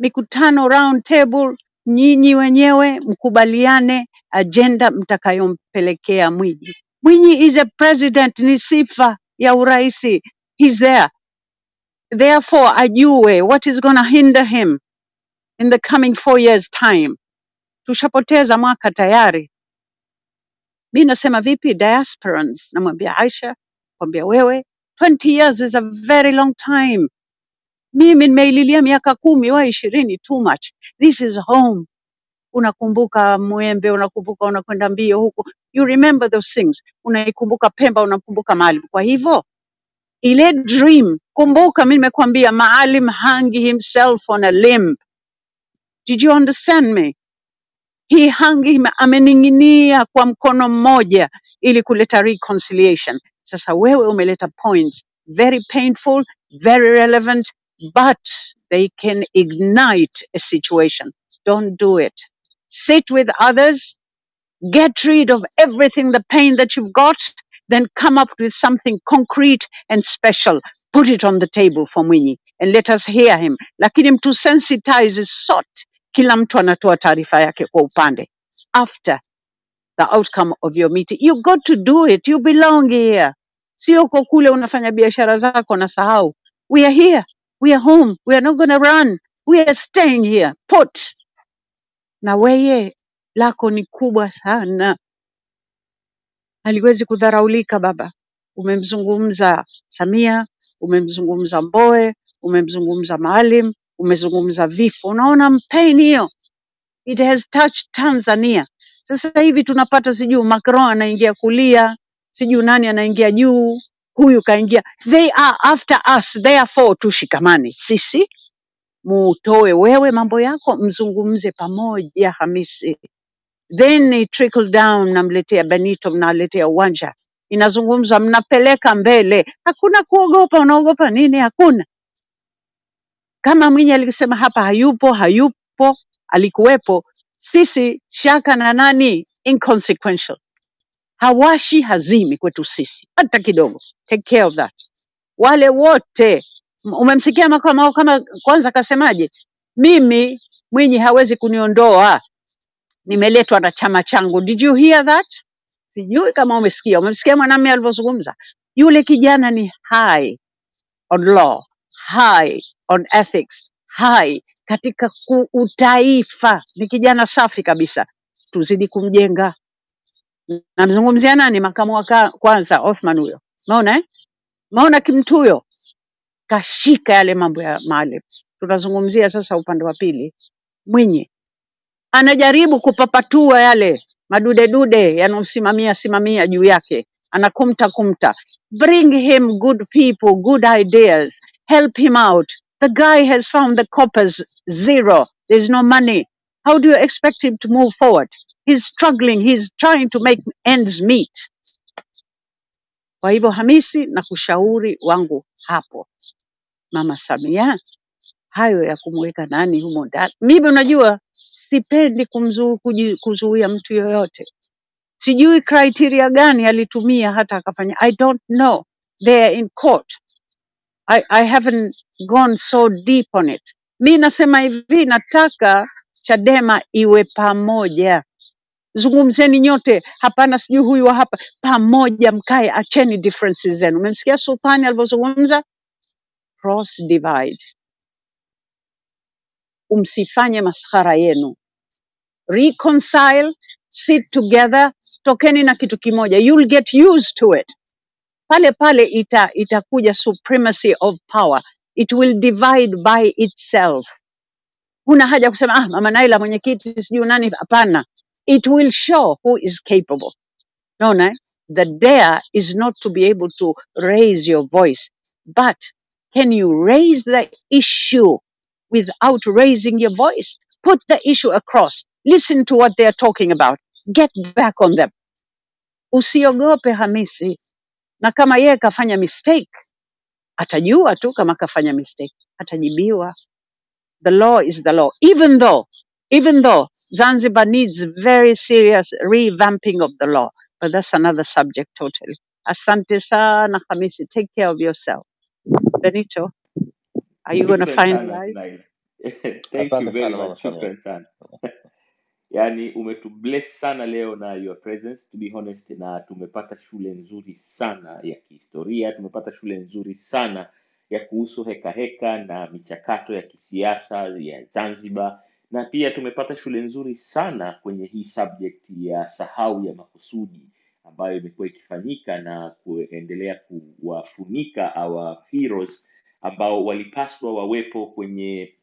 mikutano round table, nyinyi wenyewe mkubaliane ajenda mtakayompelekea Mwinyi. Mwinyi is a president, ni sifa ya urais. He's there. Therefore ajue what is going to hinder him in the coming four years time. Tushapoteza mwaka tayari. Mi nasema vipi diasporans, namwambia Aisha, kwambia wewe 20 years is a very long time Mimi nimeililia miaka kumi wa ishirini, too much. This is home. Unakumbuka Mwembe, unakumbuka unakwenda mbio huku, you remember those things. Unaikumbuka Pemba, unakumbuka Maalim. Kwa hivyo ile dream, kumbuka mi nimekwambia Maalim hung himself on a limb. Did you understand me? He hung him, amening'inia kwa mkono mmoja ili kuleta reconciliation. Sasa wewe umeleta points very painful, very relevant, but they can ignite a situation. Don't do it. Sit with others, get rid of everything, the pain that you've got, then come up with something concrete and special. Put it on the table for Mwinyi and let us hear him. Lakini mtu sensitize sort, kila mtu anatoa taarifa yake kwa upande. After the outcome of your meeting, you got to do it. You belong here. Sio uko kule unafanya biashara zako na sahau. We are here. We are home. We are not going to run. We are staying here. Put. Na weye lako ni kubwa sana haliwezi kudharaulika baba. Umemzungumza Samia, umemzungumza Mboe, umemzungumza Maalim, umezungumza vifo. Unaona mpeni hiyo, it has touched Tanzania. Sasa hivi tunapata sijui Macron anaingia kulia, sijui nani anaingia juu, huyu kaingia. They are after us, therefore tushikamane sisi, mutoe wewe mambo yako, mzungumze pamoja Hamisi then trickle down, mnamletea Benito, mnaletea uwanja, inazungumza, mnapeleka mbele. Hakuna kuogopa. Unaogopa nini? Hakuna. Kama Mwinyi alisema hapa hayupo, hayupo, alikuwepo. Sisi shaka na nani, inconsequential. Hawashi hazimi kwetu sisi hata kidogo. Take care of that. Wale wote umemsikia makao kama kwanza kasemaje? Mimi Mwinyi hawezi kuniondoa, nimeletwa na chama changu. Did you hear that? Sijui kama umesikia, umemsikia mwanamume alivyozungumza. Yule kijana ni high on law, high on ethics, high katika ku- utaifa. Ni kijana safi kabisa, tuzidi kumjenga. Namzungumzia nani? Makamu wa ka- kwanza Othman huyo, maona eh? maona kimtu huyo kashika yale mambo ya Maalim. Tunazungumzia sasa upande wa pili, Mwinyi anajaribu kupapatua yale madudedude yanayomsimamia simamia juu yake, anakumta kumta. Bring him good people, good ideas, help him out. The guy has found the coppers zero. There's no money. How do you expect him to move forward? He's struggling. He's trying to make ends meet. Kwa hivyo Hamisi, na kushauri wangu hapo, Mama Samia, hayo ya kumweka nani humo ndani. Mimi unajua sipendi kuzuia mtu yoyote. Sijui criteria gani alitumia hata akafanya. I don't know. They are in court. I, i haven't gone so deep on it. Mi nasema hivi nataka chadema iwe pamoja. Zungumzeni nyote. Hapana sijui huyu wa hapa. Pamoja mkae acheni differences zenu. Umemsikia sultani alivyozungumza cross divide. Umsifanye maskhara yenu. Reconcile sit together tokeni na kitu kimoja. You'll get used to it. Pale pale ita itakuja supremacy of power. It will divide by itself. Huna haja kusema ah mama naila mwenyekiti sijui nani. Hapana. It will show who is capable. Naona eh? the dare is not to be able to raise your voice. But can you raise the issue without raising your voice? Put the issue across. Listen to what they are talking about. Get back on them. Usiogope hamisi. Na kama yeye kafanya mistake atajua tu kama kafanya mistake atajibiwa. The law is the law. Even though even though zanzibar needs very serious revamping of the law but that's another subject totally. Asante sana hamisi. Take care of yourself benito are you going to find sana finalize Naila. thank you Asante very sana mama Samia. shukran sana yaani umetubless sana leo na your presence to be honest na tumepata shule nzuri sana ya kihistoria tumepata shule nzuri sana ya kuhusu heka heka na michakato ya kisiasa ya zanzibar na pia tumepata shule nzuri sana kwenye hii subject ya sahau ya makusudi ambayo imekuwa ikifanyika na kuendelea kuwafunika our heroes ambao walipaswa wawepo kwenye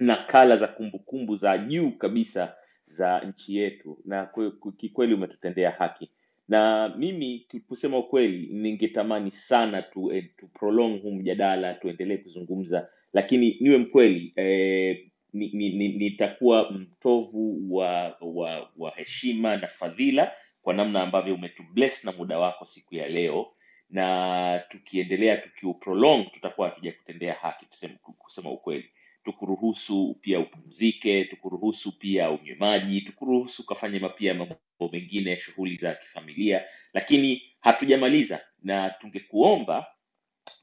nakala za kumbukumbu za juu kabisa za nchi yetu. Na kwe- kwe- kikweli umetutendea haki. Na mimi kusema ukweli ningetamani sana tu, eh, tu prolong huu mjadala tuendelee kuzungumza. Lakini niwe mkweli eh, ni, ni, ni, nitakuwa mtovu wa, wa, wa heshima na fadhila kwa namna ambavyo umetubless na muda wako siku ya leo na tukiendelea tukiuprolong tutakuwa hatuja kutendea haki tusema, kusema ukweli. Tukuruhusu pia upumzike tukuruhusu pia unywe maji tukuruhusu ukafanye mapia mambo mengine shughuli za kifamilia lakini hatujamaliza. Na tungekuomba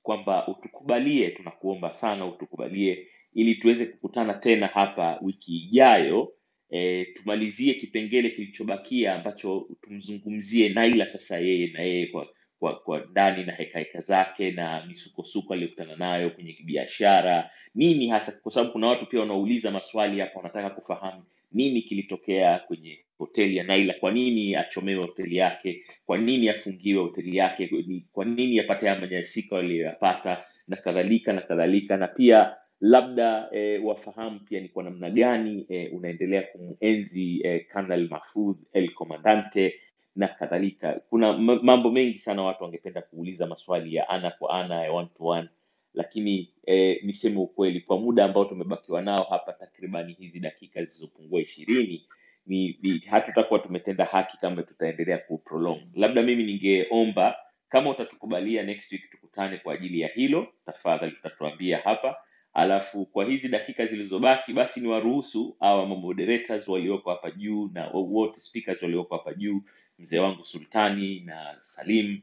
kwamba utukubalie tunakuomba sana utukubalie ili tuweze kukutana tena hapa wiki ijayo e, tumalizie kipengele kilichobakia ambacho tumzungumzie naila sasa yeye na yeye kwa kwa kwa ndani na hekaheka zake na misukosuko aliyokutana nayo kwenye biashara nini hasa? Kwa sababu kuna watu pia wanauliza maswali hapa wanataka kufahamu nini kilitokea kwenye hoteli ya naila. Kwa nini achomewe hoteli yake? Kwa nini afungiwe hoteli yake? Kwa nini apate haya manyasiko aliyoyapata? Na kadhalika na kadhalika. Na pia labda eh, wafahamu pia ni kwa namna gani eh, unaendelea kumuenzi eh, Colonel Mahfoudh El Comandante na kadhalika. Kuna mambo mengi sana watu wangependa kuuliza maswali ya ana kwa ana ya one to one. Lakini eh, niseme ukweli kwa muda ambao tumebakiwa nao hapa takribani hizi dakika zilizopungua ishirini ni, ni hatutakuwa tumetenda haki kama tutaendelea kuprolong labda mimi ningeomba kama utatukubalia next week tukutane kwa ajili ya hilo tafadhali utatuambia hapa alafu kwa hizi dakika zilizobaki basi ni waruhusu awa moderators walioko hapa juu na wote speakers walioko hapa juu mzee wangu sultani na salim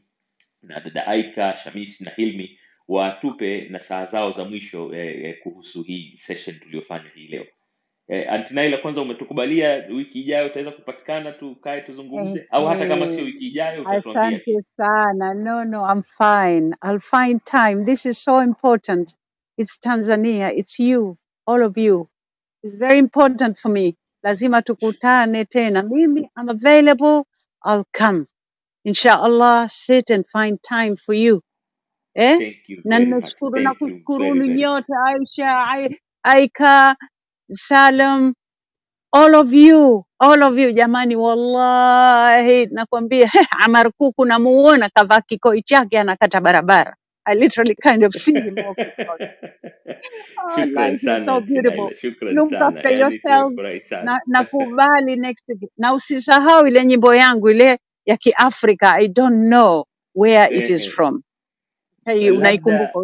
na dada aika shamis na hilmi watupe na saa zao za mwisho eh, eh, kuhusu hii session tuliyofanya hii leo eh, antinaila kwanza umetukubalia wiki ijayo utaweza kupatikana tukae tuzungumze au hata kama sio wiki ijayo utatuambia Asante sana. No, no, I'm fine. I'll find time. This is so important. It's Tanzania. It's you, all of you. It's very important for me. Lazima tukutane tena. Mimi, I'm available. I'll come. Inshallah, sit and find time for you. Eh? thank you Na very much nimeshukuru na thank you very kushukuruni much nyote Aisha, Ai- Aika, Salam, all of you all of you jamani wallahi nakwambia Amar Kuku namuona kavaa kikoi chake anakata barabara I literally kind of see him walking out. Oh, so beautiful. Look after yourself. na, na nakubali next week. Na usisahau ile nyimbo yangu ile ya Kiafrika. I don't know where it is from. Hey, labda unaikumbuka?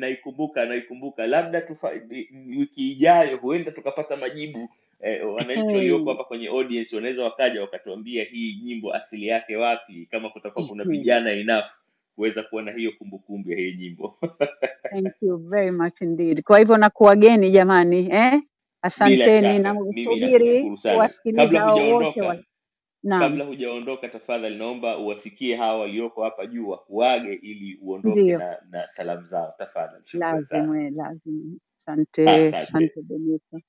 naikumbuka naikumbuka. Labda tufa, ni- ni- wiki ijayo huenda tukapata majibu. Eh, wananchi walioko hapa kwenye audience wanaweza wakaja wakatuambia hii nyimbo asili yake wapi kama kutakuwa kuna vijana enough kuweza kuwa na hiyo kumbukumbu ya hii nyimbo. Thank you very much indeed. Kwa hivyo nakuwageni jamani eh? Asanteni na msubiri kuwasikiliza wote hujaondoka wa naam, kabla hujaondoka tafadhali naomba uwasikie hawa walioko hapa juu wakuage ili uondoke ndio. na, na salamu zao. Tafadhali shukran sana. Lazima lazima. Asante, asante. asante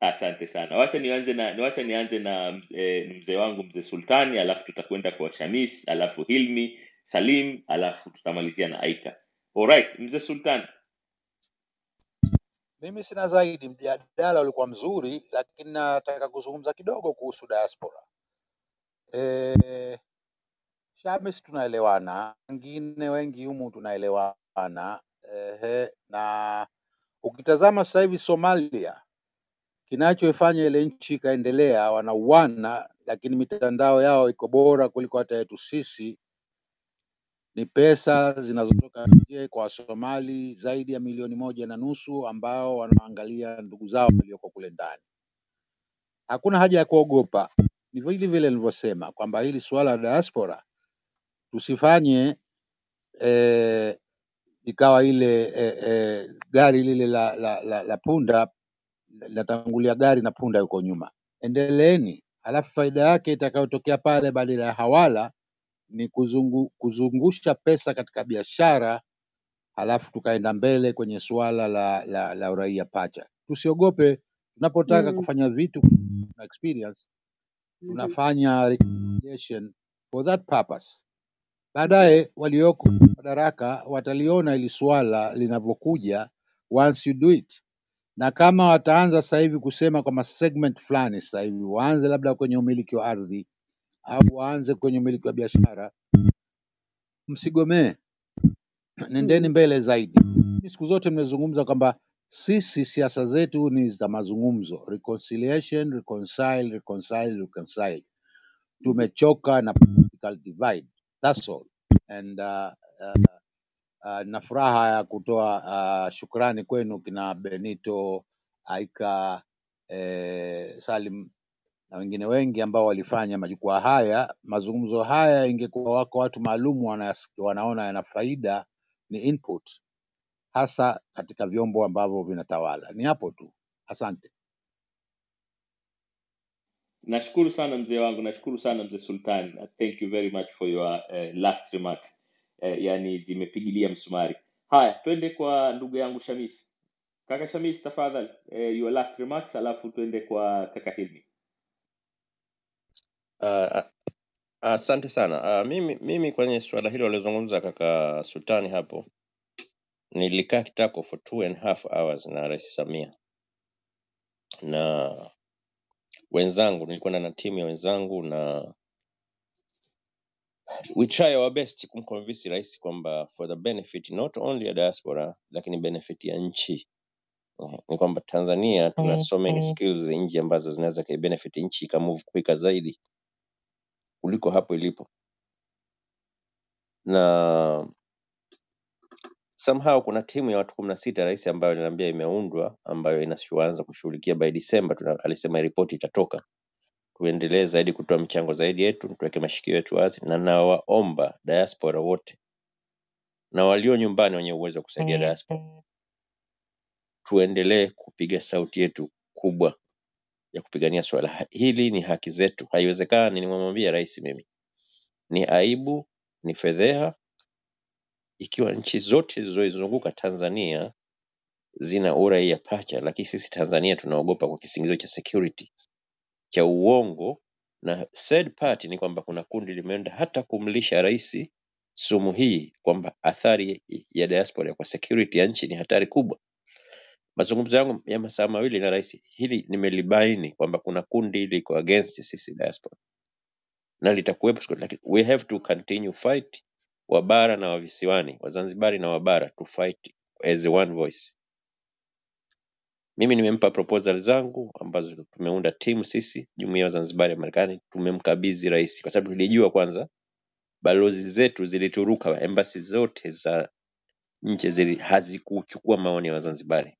asante sana. Wacha nianze na wacha nianze na mzee mzee wangu mzee sultani alafu tutakwenda kwa shamis alafu hilmi salim alafu tutamalizia na aika alright mzee Sultan. Mimi sina zaidi, mjadala ulikuwa mzuri, lakini nataka kuzungumza kidogo kuhusu diaspora. E, Shamis tunaelewana, wengine wengi humu tunaelewana. Ehe, na ukitazama sasa hivi Somalia, kinachoifanya ile nchi ikaendelea, wanauana, lakini mitandao yao iko bora kuliko hata yetu sisi, ni pesa zinazotoka nje kwa Wasomali zaidi ya milioni moja na nusu ambao wanaangalia ndugu zao walioko kule ndani. Hakuna haja ya kuogopa, ni vile vile nilivyosema kwamba hili suala la diaspora tusifanye eh, ikawa ile eh, eh, gari lile la, la, la, la punda linatangulia gari na punda yuko nyuma. Endeleeni, halafu faida yake itakayotokea pale badala ya hawala ni kuzungu, kuzungusha pesa katika biashara, halafu tukaenda mbele kwenye suala la, la, la uraia pacha. Tusiogope, tunapotaka Mm, kufanya vitu na experience mhm. tunafanya recommendation for that purpose. Baadaye walioko madaraka wataliona hili swala linavyokuja once you do it, na kama wataanza sasa hivi kusema kwamba segment fulani sasa hivi waanze labda kwenye umiliki wa ardhi au waanze kwenye umiliki wa biashara, msigomee, nendeni mbele zaidi. Siku zote mmezungumza kwamba sisi siasa zetu ni za mazungumzo, reconciliation, reconcile, reconcile, reconcile. Tumechoka na political divide, that's all. And uh, uh, uh, na furaha ya kutoa uh, shukrani kwenu kina Benito Aika eh, Salim na wengine wengi ambao walifanya majukwaa haya. Mazungumzo haya, ingekuwa wako watu maalum wanaona yana faida, ni input hasa katika vyombo ambavyo vinatawala. Ni hapo tu, asante. Nashukuru sana mzee wangu, nashukuru sana mzee Sultan. Thank you very much for your uh, last remarks. Uh, yani zimepigilia msumari. Haya, twende kwa ndugu yangu Shamis. Kaka Shamis, tafadhali, uh, your last remarks, alafu twende kwa kaka Hilmi. Uh, asante sana. Uh, mimi, mimi kwenye suala hilo alizungumza kaka Sultani hapo, nilikaa kitako for two and a half hours na Rais Samia. Na wenzangu, nilikwenda na timu ya wenzangu na we try our best kumconvince rais kwamba for the benefit not only ya diaspora lakini benefit ya nchi. Eh, ni kwamba Tanzania tuna so many skills nje ambazo zinaweza kai benefit nchi ikamove quicker zaidi kuliko hapo ilipo, na somehow kuna timu ya watu kumi na sita rais ambayo aliniambia imeundwa ambayo inaanza kushughulikia by December tuna, alisema ripoti itatoka. Tuendelee zaidi kutoa michango zaidi yetu, tuweke mashikio yetu wazi, na nawaomba diaspora wote na walio nyumbani wenye uwezo wa kusaidia diaspora, tuendelee kupiga sauti yetu kubwa ya kupigania swala hili. Ni haki zetu, haiwezekani. Nimemwambia rais mimi, ni aibu, ni fedheha ikiwa nchi zote zilizoizunguka Tanzania zina uraia pacha, lakini sisi Tanzania tunaogopa kwa kisingizio cha security cha uongo, na third party ni kwamba kuna kundi limeenda hata kumlisha rais sumu hii kwamba athari ya diaspora kwa security ya nchi ni hatari kubwa. Mazungumzo yangu ya masaa mawili na rais, hili nimelibaini kwamba kuna kundi liko against sisi diaspora na litakuwepo lakini we have to continue fight, wabara na wavisiwani, wazanzibari na wabara to fight as one voice. Mimi nimempa proposal zangu ambazo tumeunda timu sisi, jumuiya ya Wazanzibari ya Marekani, tumemkabidhi rais kwa sababu tulijua kwanza balozi zetu zilituruka, embassy zote za nje hazikuchukua maoni ya Wazanzibari.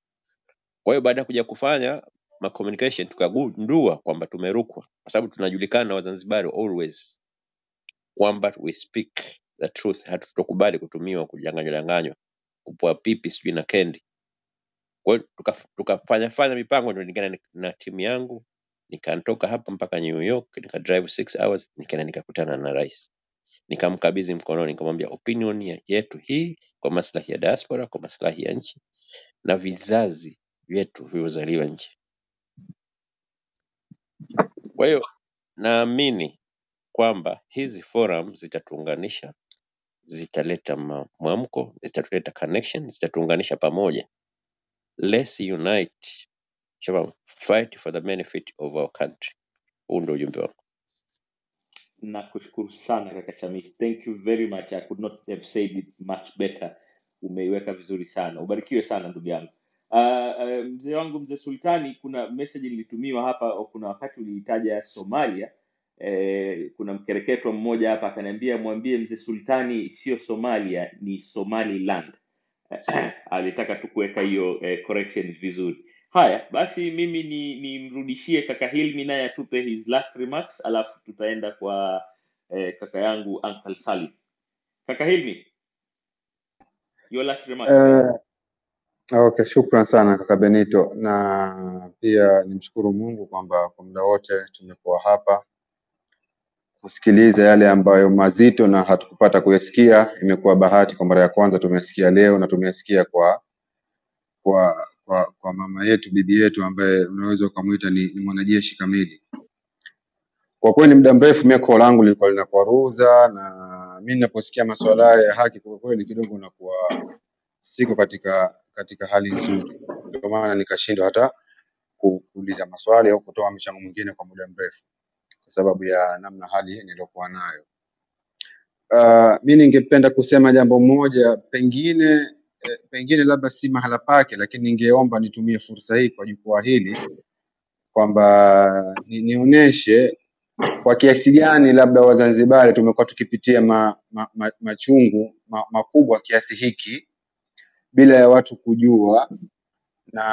Kwa hiyo baada ya kuja kufanya ma communication tukagundua kwamba tumerukwa, kwa sababu tunajulikana na Wazanzibari always kwamba we speak the truth, hatutokubali kutumiwa kudanganywa danganywa, kupoa pipi sijui na kendi. Kwa hiyo tukafanya fanya mipango ndio na timu yangu nikatoka hapa mpaka New York nika drive six hours nikaenda nikakutana na rais. Nikamkabidhi mkononi nikamwambia opinion yetu hii kwa maslahi ya diaspora kwa maslahi ya nchi na vizazi vyetu vilivyozaliwa nje kwa hiyo naamini kwamba hizi forum zitatuunganisha zitaleta mwamko zitatuleta connection zitatuunganisha pamoja let's unite Shabab, fight for the benefit of our country huu ndio ujumbe wangu Nakushukuru sana kaka Shamis. Thank you very much. I could not have said it much better. Umeiweka vizuri sana. Ubarikiwe sana ndugu yangu. Uh, uh, mzee wangu mzee Sultani, kuna message nilitumiwa hapa, kuna wakati uliitaja Somalia. Eh, kuna mkereketwa mmoja hapa akaniambia mwambie mzee Sultani sio Somalia, ni Somaliland. alitaka tu kuweka hiyo eh, correction vizuri haya basi mimi ni nimrudishie kaka hilmi naye atupe his last remarks alafu tutaenda kwa eh, kaka yangu uncle salim kaka hilmi your last remarks Eh, okay, shukran sana kaka Benito, na pia nimshukuru Mungu kwamba kwa muda wote tumekuwa hapa kusikiliza yale ambayo mazito na hatukupata kuyasikia. Imekuwa bahati kwa mara ya kwanza tumesikia leo na tumesikia kwa kwa kwa, kwa mama yetu bibi yetu ambaye unaweza ukamwita ni, ni mwanajeshi kamili. Kwa kweli muda mrefu mimi langu lilikuwa linakwaruza na mi ninaposikia masuala haya ya haki kwa kweli kidogo nakuwa siko katika katika hali nzuri, ndio maana nikashindwa hata kuuliza maswali au kutoa mchango mwingine kwa muda mrefu kwa sababu ya namna hali niliyokuwa nayo. Uh, mi ningependa kusema jambo moja, pengine eh, pengine labda si mahala pake, lakini ningeomba nitumie fursa hii kwa jukwaa hili kwamba ni, nionyeshe kwa kiasi gani labda Wazanzibari tumekuwa tukipitia ma, ma, ma, machungu ma, makubwa kiasi hiki bila ya watu kujua, na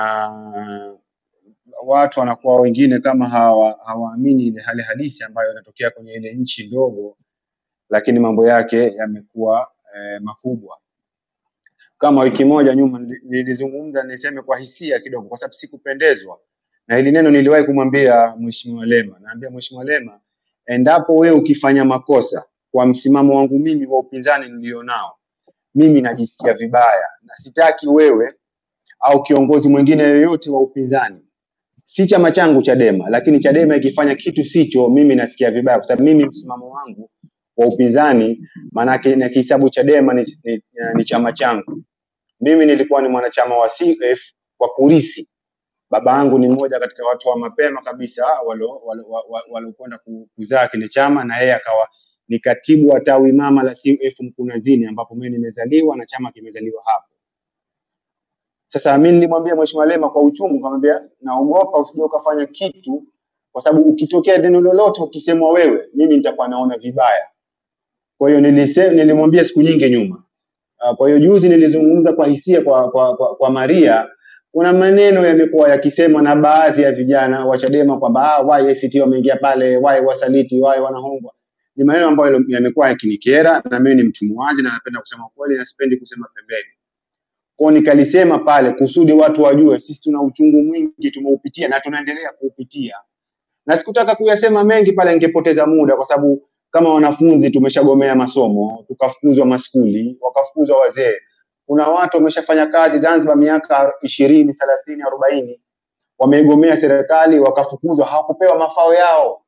watu wanakuwa wengine kama hawa hawaamini ile hali halisi ambayo inatokea kwenye ile nchi ndogo, lakini mambo yake yamekuwa eh, makubwa. Kama wiki moja nyuma nilizungumza, niseme kwa hisia kidogo, kwa sababu sikupendezwa na hili neno. Niliwahi kumwambia Mheshimiwa Lema, naambia Mheshimiwa Lema, endapo wewe ukifanya makosa kwa msimamo wangu mimi wa upinzani nilionao, mimi najisikia vibaya na sitaki wewe au kiongozi mwingine yoyote wa upinzani si chama changu Chadema, lakini Chadema ikifanya kitu sicho, mimi nasikia vibaya, kwa sababu mimi msimamo wangu wa upinzani, maanake nakihesabu Chadema ni, ni, ni chama changu. Mimi nilikuwa ni mwanachama wa CUF kwa kurisi. Baba yangu ni mmoja katika watu wa mapema kabisa waliokwenda walo, walo, walo walo kuzaa kile chama, na yeye akawa ni katibu wa tawi mama la CUF Mkunazini, ambapo mimi nimezaliwa na chama kimezaliwa hapo. Sasa mimi nilimwambia Mheshimiwa Lema kwa uchungu, kamwambia naogopa usije ukafanya kitu, kwa sababu ukitokea neno lolote ukisemwa wewe, mimi nitakuwa naona vibaya. Kwa hiyo nilimwambia siku nyingi nyuma. Ah, Kwa hiyo juzi nilizungumza kwa hisia kwa, kwa, kwa, kwa Maria. Kuna maneno yamekuwa yakisemwa na baadhi ya vijana wa Chadema kwamba ah, why ACT wameingia pale, why wasaliti, why wanahongwa. Ni maneno ambayo yamekuwa yakinikera, na mimi ni mtu mwazi na napenda kusema kweli na sipendi kusema pembeni. Kwa nikalisema pale kusudi watu wajue sisi tuna uchungu mwingi tumeupitia na tunaendelea kuupitia, na sikutaka kuyasema mengi pale, ningepoteza muda, kwa sababu kama wanafunzi tumeshagomea masomo, tukafukuzwa maskuli, wakafukuzwa wazee. Kuna watu wameshafanya kazi Zanzibar miaka ishirini, thelathini, arobaini, wameigomea serikali, wakafukuzwa, hawakupewa mafao yao.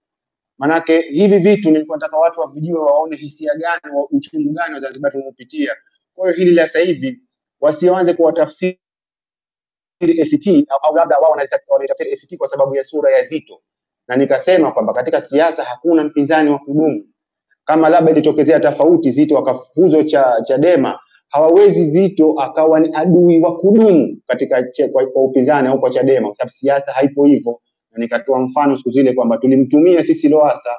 Manake hivi vitu nilikuwa nataka watu wavijue, waone hisia gani, wa- uchungu gani Wazanzibar tumeupitia. Kwa hiyo hili la sasa hivi wasianze kuwatafsiri ACT au, labda wao wanaitafsiri ACT kwa sababu ya sura ya Zito, na nikasema kwamba katika siasa hakuna mpinzani wa kudumu. Kama labda ilitokezea tofauti, Zito akafukuzwa cha Chadema, hawawezi Zito akawa ni adui wa kudumu katika kwa upinzani au kwa Chadema, kwa sababu siasa haipo hivyo. Nikatoa mfano siku zile kwamba tulimtumia sisi Lowassa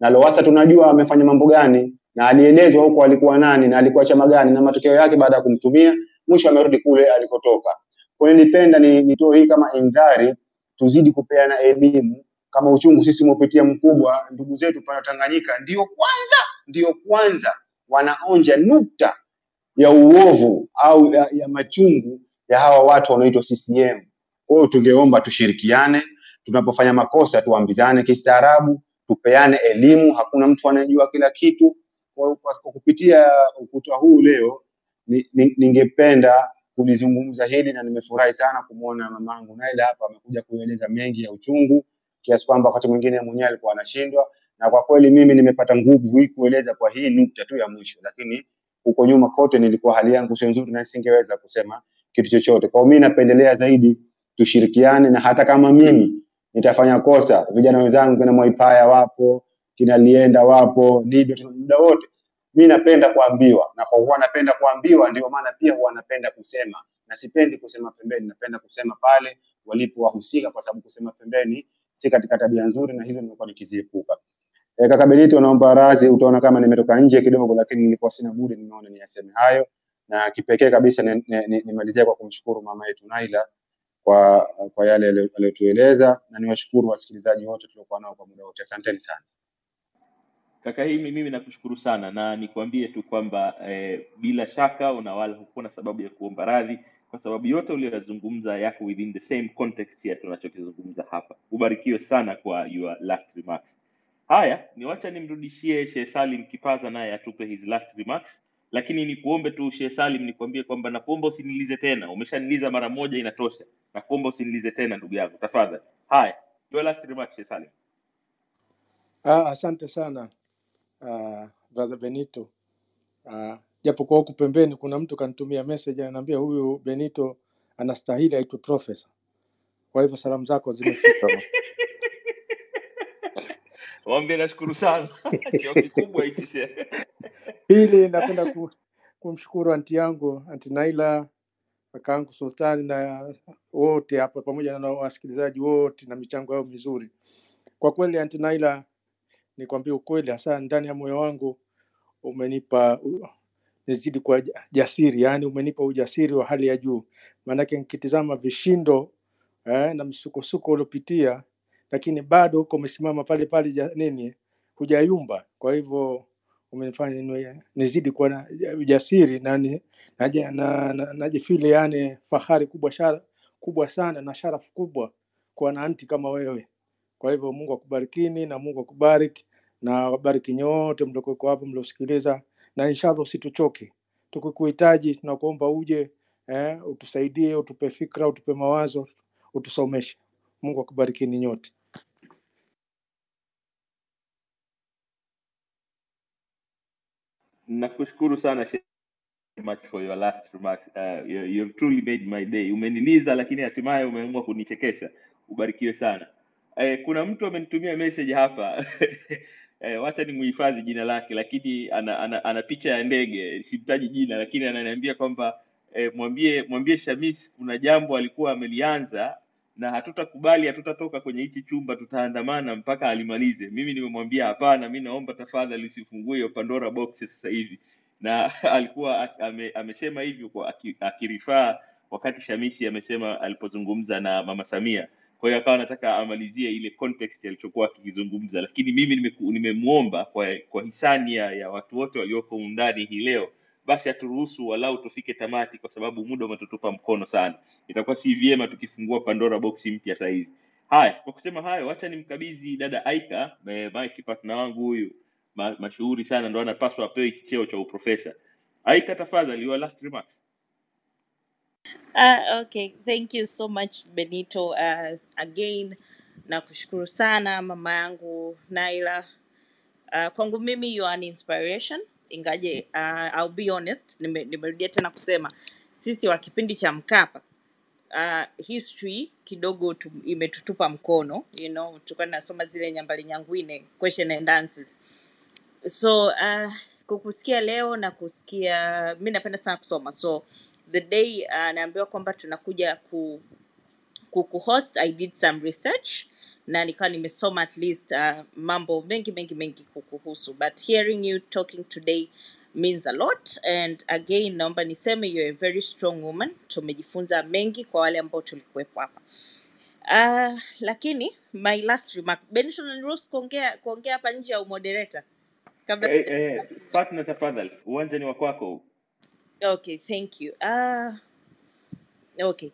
na Lowassa tunajua amefanya mambo gani na alielezwa huko alikuwa nani na alikuwa chama gani, na matokeo yake baada ya kumtumia mwisho amerudi kule alikotoka. Kwa hiyo nilipenda ni, nitoe hii kama indhari, tuzidi kupeana elimu kama uchungu sisi umepitia mkubwa. Ndugu zetu pale Tanganyika ndio kwanza ndio kwanza wanaonja nukta ya uovu au ya, ya machungu ya hawa watu wanaoitwa CCM. Kwa hiyo tungeomba tushirikiane, tunapofanya makosa tuambizane kistaarabu, tupeane elimu. Hakuna mtu anayejua kila kitu. Kwa kupitia ukuta huu leo ni, ni, ningependa kulizungumza hili na nimefurahi sana kumwona mamangu Naila hapa amekuja kueleza mengi ya uchungu kiasi kwamba wakati mwingine mwenyewe alikuwa anashindwa, na kwa kweli mimi nimepata nguvu hii kueleza kwa hii nukta tu ya mwisho, lakini huko nyuma kote nilikuwa hali yangu sio nzuri na singeweza kusema kitu chochote. Kwa hiyo napendelea zaidi tushirikiane, na hata kama mimi nitafanya kosa, vijana wenzangu kina Mwaipaya wapo, kina Lienda wapo, Libe, muda wote. Mi napenda kuambiwa, na kwa kuwa napenda kuambiwa, ndio maana pia huwa napenda kusema, na sipendi kusema pembeni, napenda kusema pale walipo wahusika, kwa sababu kusema pembeni si katika tabia nzuri, na hizo nimekuwa nikiziepuka. E, kaka Benito, naomba radhi, utaona kama nimetoka nje kidogo, lakini nilikuwa sina budi, nimeona niyaseme hayo, na kipekee kabisa nimalizia ni, ni, ni kwa kumshukuru mama yetu Naila kwa kwa yale aliyotueleza, na niwashukuru wasikilizaji wote tuliokuwa nao kwa muda wote. Asanteni sana. Kaka Himi, mimi nakushukuru sana na nikwambie tu kwamba eh, bila shaka una wala hukuwa na sababu ya kuomba radhi, kwa sababu yote uliyoyazungumza yako within the same context ya tunachokizungumza hapa. Ubarikiwe sana kwa your last remarks. Haya, niwacha nimrudishie Sheikh Salim Kipaza naye atupe his last remarks, lakini nikuombe tu Sheikh Salim, nikwambie kwamba nakuomba usinilize tena, umeshaniliza mara moja inatosha. Nakuomba usinilize tena ndugu yangu, tafadhali. Haya, your last remark Sheikh Salim. Ah, asante sana ah, brother Benito. Ah, japo kwa huku pembeni kuna mtu kanitumia message ananiambia huyu Benito anastahili aitwe profesa. Kwa hivyo salamu zako zimefika. bwana. Wambie nashukuru sana cheo kikubwa shehe. Pili, napenda ku, kumshukuru anti yangu anti Naila, kakaangu Sultani na wote hapa pamoja na wasikilizaji wote na michango yao mizuri. Kwa kweli anti Naila, nikwambie ukweli, hasa ndani ya moyo wangu umenipa nizidi kwa jasiri, yaani umenipa ujasiri wa hali ya juu. Maanake nikitizama vishindo eh, na msukosuko uliopitia, lakini bado huko umesimama pale pale, nini hujayumba. Kwa hivyo umenifanya nizidi kuwa na ujasiri na ni- naje- na- na- yani fahari kubwa shara, kubwa sana na sharafu kubwa kuwa na anti kama wewe. Kwa hivyo Mungu akubarikini na Mungu akubariki na wabariki nyote mliokuweko hapo mliosikiliza, na inshallah usituchoke, tukikuhitaji tunakuomba uje eh, utusaidie, utupe fikra, utupe mawazo, utusomeshe. Mungu akubarikini nyote. Nakushukuru sana much for your last remarks. Uh, you, you've truly made my day. Umeniliza lakini hatimaye umeamua kunichekesha. Ubarikiwe sana. Eh, kuna mtu amenitumia message hapa eh, wacha nimuhifadhi jina lake, lakini ana, ana, ana picha ya ndege, simtaji jina, lakini ananiambia kwamba eh, mwambie mwambie Shamis kuna jambo alikuwa amelianza na hatutakubali, hatutatoka kwenye hichi chumba, tutaandamana mpaka alimalize. Mimi nimemwambia hapana, mi naomba tafadhali usifungue hiyo Pandora box sasa hivi na alikuwa ame, amesema hivyo kwa akirifaa wakati Shamisi amesema alipozungumza na Mama Samia. Kwa hiyo akawa anataka amalizie ile context alichokuwa akikizungumza, lakini mimi nimemwomba kwa, kwa hisani ya, watu wote walioko undani hii leo, basi aturuhusu walau tufike tamati, kwa sababu muda umetutupa mkono sana. Itakuwa si vyema tukifungua Pandora boksi mpya sahizi. Haya, kwa kusema hayo, wacha nimkabidhi dada Aika, eh, Mike wangu huyu ma, mashuhuri sana, ndo anapaswa apewe kicheo cha uprofesa. Aika, tafadhali, your last remarks. Uh, okay, thank you so much Benito. Uh, again nakushukuru sana mama yangu Naila. Uh, kwangu mimi you are an inspiration ingaje uh, I'll be honest nime- nimerudia tena kusema sisi wa kipindi cha Mkapa uh, history kidogo tu, imetutupa mkono you know tulikuwa nasoma zile nyambali nyangwine question and answers. So uh, kukusikia leo na kusikia mi napenda sana kusoma. So the day uh, naambiwa kwamba tunakuja ku kukuhost i did some research na nikawa nimesoma at least uh, mambo mengi mengi mengi kukuhusu. But hearing you talking today means a lot. And again naomba niseme you're a very strong woman. Tumejifunza mengi kwa wale ambao tulikuwepo hapa. Uh, lakini my last remark. Benson kuongea kuongea hapa nje ya umodereta kabla Eh, eh, partner, tafadhali, uwanja ni wa kwako. okay thank you. Uh, okay.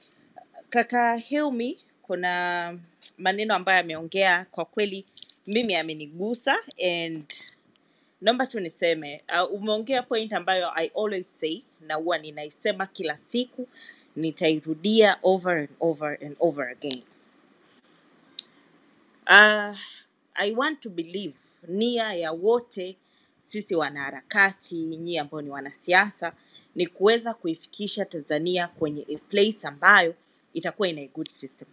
Kaka Hilmi kuna maneno ambayo ameongea kwa kweli mimi amenigusa and naomba tu niseme uh, umeongea point ambayo I always say na huwa ninaisema kila siku nitairudia over and over and over again. Uh, I want to believe nia ya wote sisi wanaharakati nyie ambao ni wanasiasa ni kuweza kuifikisha Tanzania kwenye a place ambayo itakuwa ina a good system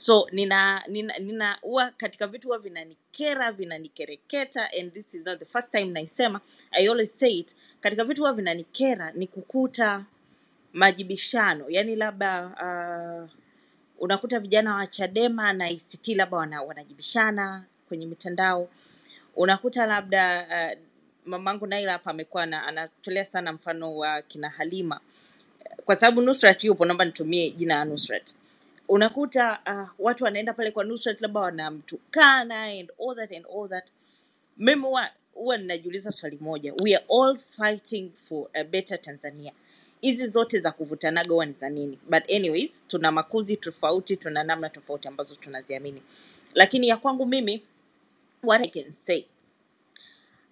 so nina nina nina huwa katika vitu huwa vinanikera vinanikereketa and this is not the first time naisema i always say it katika vitu huwa vinanikera ni kukuta majibishano. Yani labda uh, unakuta vijana wa chadema na ict labda wana, wanajibishana kwenye mitandao. Unakuta labda uh, mamangu naila hapa amekuwa anatolea sana mfano wa kina halima. Kwa sababu nusrat yupo naomba nitumie jina ya nusrat unakuta uh, watu wanaenda pale kwa nusrat labda wanamtukana and all that and all that. Mimi huwa ninajiuliza swali moja. We are all fighting for a better tanzania. Hizi zote za kuvutanaga huwa ni za nini? But anyways tuna makuzi tofauti tuna namna tofauti ambazo tunaziamini. Lakini ya kwangu mimi what i can say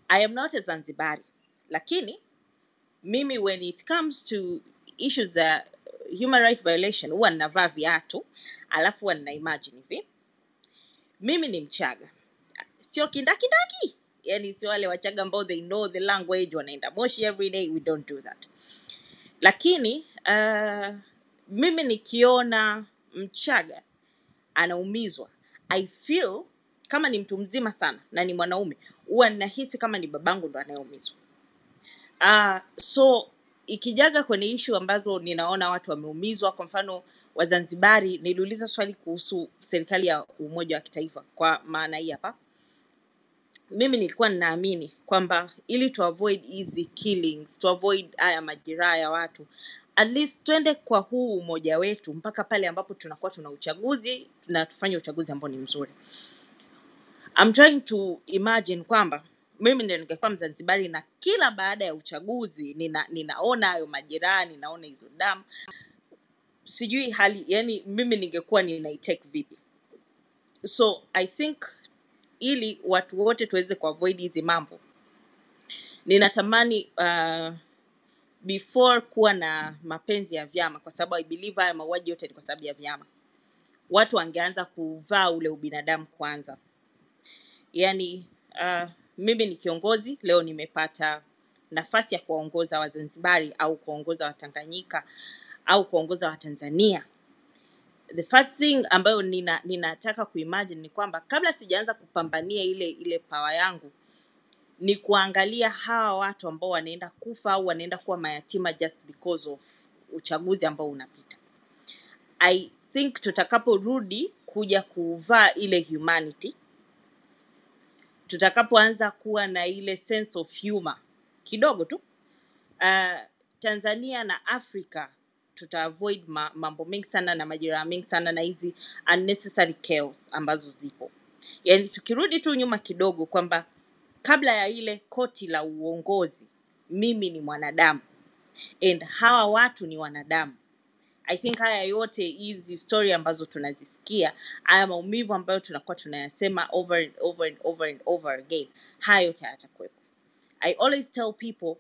i am not a zanzibari. Lakini mimi when it comes to issues za human right violation huwa ninavaa viatu alafu huwa nina imagine hivi. Mimi ni mchaga. Sio kindakindaki. Yani sio wale wachaga ambao they know the language wanaenda moshi every day we don't do that. Lakini uh, mimi nikiona mchaga anaumizwa i feel kama ni mtu mzima sana na ni mwanaume huwa ninahisi kama ni babangu ndo anayeumizwa. Uh, so ikijaga kwenye ishu ambazo ninaona watu wameumizwa kwa mfano wazanzibari niliuliza swali kuhusu serikali ya umoja wa kitaifa kwa maana hii hapa. Mimi nilikuwa ninaamini kwamba ili to avoid hizi killings to avoid haya majeraha ya watu at least twende kwa huu umoja wetu mpaka pale ambapo tunakuwa tuna uchaguzi na tufanye uchaguzi ambao ni mzuri. I'm trying to imagine kwamba mimi ndio ningekuwa mzanzibari na kila baada ya uchaguzi nina, ninaona hayo majirani, ninaona hizo damu. Sijui hali yani mimi ningekuwa ninaitake vipi. So i think ili watu wote tuweze kuavoid hizi mambo ninatamani uh, before kuwa na mapenzi ya vyama kwa sababu i haya mauaji yote ni kwa sababu ya vyama. Watu wangeanza kuvaa ule ubinadamu kwanza. Yani uh, mimi ni kiongozi leo nimepata nafasi ya kuwaongoza wazanzibari au kuwaongoza watanganyika au kuwaongoza watanzania. The first thing ambayo nina ninataka kuimagine ni kwamba kabla sijaanza kupambania ile ile pawa yangu ni kuangalia hawa watu ambao wanaenda kufa au wanaenda kuwa mayatima just because of uchaguzi ambao unapita. I think tutakaporudi kuja kuvaa ile humanity tutakapoanza kuwa na ile sense of humor. Kidogo tu. Uh, tanzania na Afrika tuta avoid ma, mambo mengi sana na majeraha mengi sana na hizi unnecessary chaos ambazo zipo. Yaani tukirudi tu nyuma kidogo kwamba kabla ya ile koti la uongozi mimi ni mwanadamu. And hawa watu ni wanadamu i think haya yote hizi story ambazo tunazisikia haya maumivu ambayo tunakuwa tunayasema over and over and over and over again haya yote hayatakuwepo. I always tell people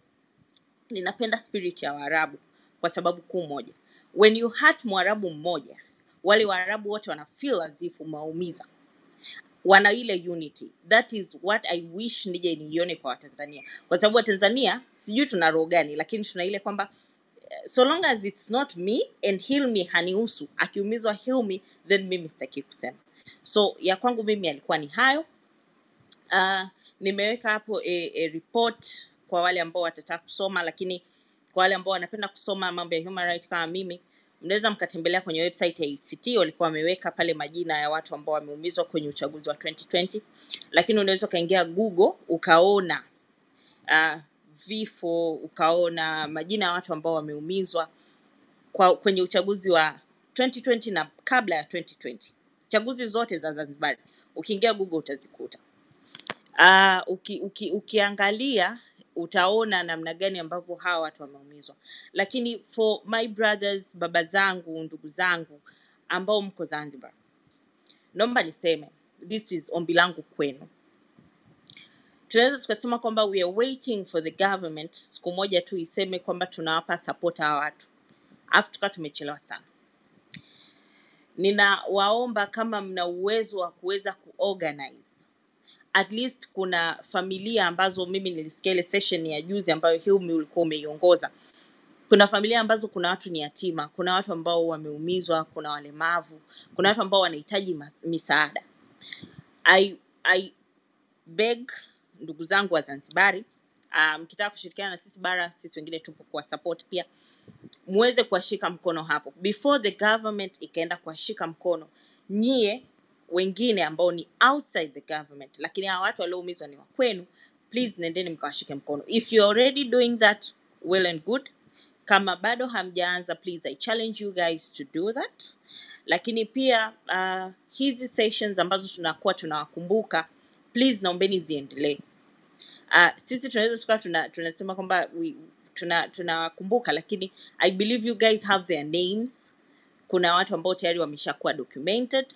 ninapenda spirit ya waarabu kwa sababu kuu moja. When you hurt mwarabu mmoja wale waarabu wote wana feel as if wana ile unity. That is what i wish nije niione kwa watanzania. Kwa sababu watanzania sijui tuna roho gani lakini tuna ile kwamba so long as it's not me and hilmi hanihusu akiumizwa hilmi then mimi sitaki kusema. So ya kwangu mimi alikuwa ni hayo. Uh, nimeweka hapo a, a report kwa wale ambao watataka kusoma lakini kwa wale ambao wanapenda kusoma mambo ya human right kama mimi mnaweza mkatembelea kwenye website ya ACT walikuwa wameweka pale majina ya watu ambao wameumizwa kwenye uchaguzi wa 2020 lakini unaweza ukaingia Google ukaona uh, vifo ukaona majina ya watu ambao wameumizwa kwa kwenye uchaguzi wa 2020 na kabla ya 2020 chaguzi zote za Zanzibar ukiingia Google utazikuta. Uh, uki, uki, ukiangalia utaona namna gani ambavyo hawa watu wameumizwa. Lakini for my brothers baba zangu ndugu zangu ambao mko zanzibar naomba niseme this is ombi langu kwenu tunaweza tukasema kwamba we are waiting for the government siku moja tu iseme kwamba tunawapa support hawa watu. Alafu tukawa tumechelewa sana. Ninawaomba kama mna uwezo wa kuweza kuorganize. At least kuna familia ambazo mimi nilisikia ile session ya juzi ambayo Hilmi ulikuwa umeiongoza. Kuna familia ambazo kuna watu ni yatima kuna watu ambao wameumizwa kuna walemavu kuna watu ambao wanahitaji misaada. I, I beg ndugu zangu wa zanzibari. Mkitaka mkitaka kushirikiana na sisi bara sisi wengine tupo kuwa support pia. Muweze kuwashika mkono hapo. Before the government ikaenda kuwashika mkono nyie wengine ambao ni outside the government lakini hawa watu walioumizwa ni wa kwenu please nendeni mkawashike mkono. If you already doing that well and good. Kama bado hamjaanza please i challenge you guys to do that. Lakini pia uh, hizi sessions ambazo tunakuwa tunawakumbuka please naombeni ziendelee. Uh, sisi tunaweza tukawa tuna, tunasema kwamba tunawakumbuka lakini i believe you guys have their names. Kuna watu ambao tayari wameshakuwa documented.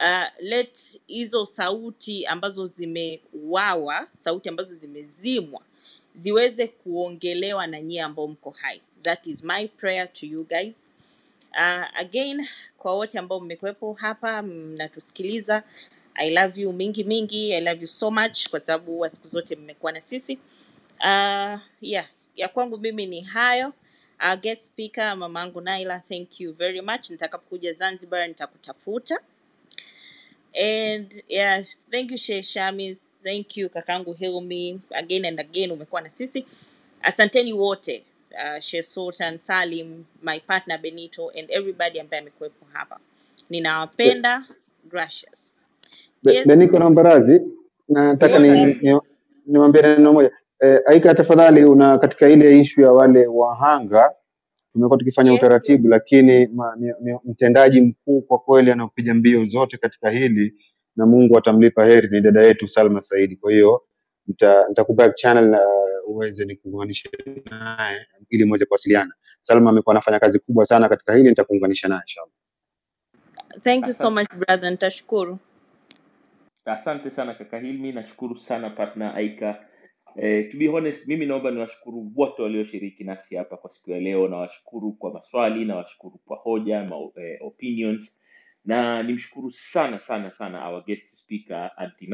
Uh, let hizo sauti ambazo zimeuawa sauti ambazo zimezimwa ziweze kuongelewa na nyie ambao mko hai. That is my prayer to you guys. Uh, again kwa wote ambao mmekuwepo hapa mnatusikiliza I love you mingi mingi. I love you so much kwa sababu huwa siku zote mmekuwa na sisi. Uh, yeah, ya kwangu mimi ni hayo. Uh, guest speaker mamangu Naila, thank you very much. Nitakapokuja Zanzibar nitakutafuta. And yeah, thank you Sheikh Shamis. Thank you kakangu Hilmi. Again and again umekuwa na sisi. Asanteni wote. Uh, Sheikh Sultan, Salim, my partner Benito and everybody ambaye amekuwepo hapa. Ninawapenda. Gracias. Yes, Beniko naomba radhi, nataka go ni ni- niwaambie neno moja. Eh, Aika tafadhali, una katika ile ishu ya wale wahanga tumekuwa tukifanya Yes, utaratibu, lakini ma, mi, mi, mtendaji mkuu kwa kweli anaopiga mbio zote katika hili na Mungu atamlipa heri ni dada yetu Salma Saidi. Kwa hiyo nita- channel na uweze nikuunganishe naye ili muweze kuwasiliana. Salma amekuwa anafanya kazi kubwa sana katika hili, nitakuunganisha naye inshallah. Thank you so Asante, much brother. Nitashukuru. Asante sana kaka Hilmi, nashukuru sana partner Aika. Eh, to be honest, mimi naomba niwashukuru wote walioshiriki nasi hapa kwa siku ya leo. Nawashukuru kwa maswali, nawashukuru kwa hoja ma, eh, opinions na nimshukuru sana sana sana our guest speaker Aunty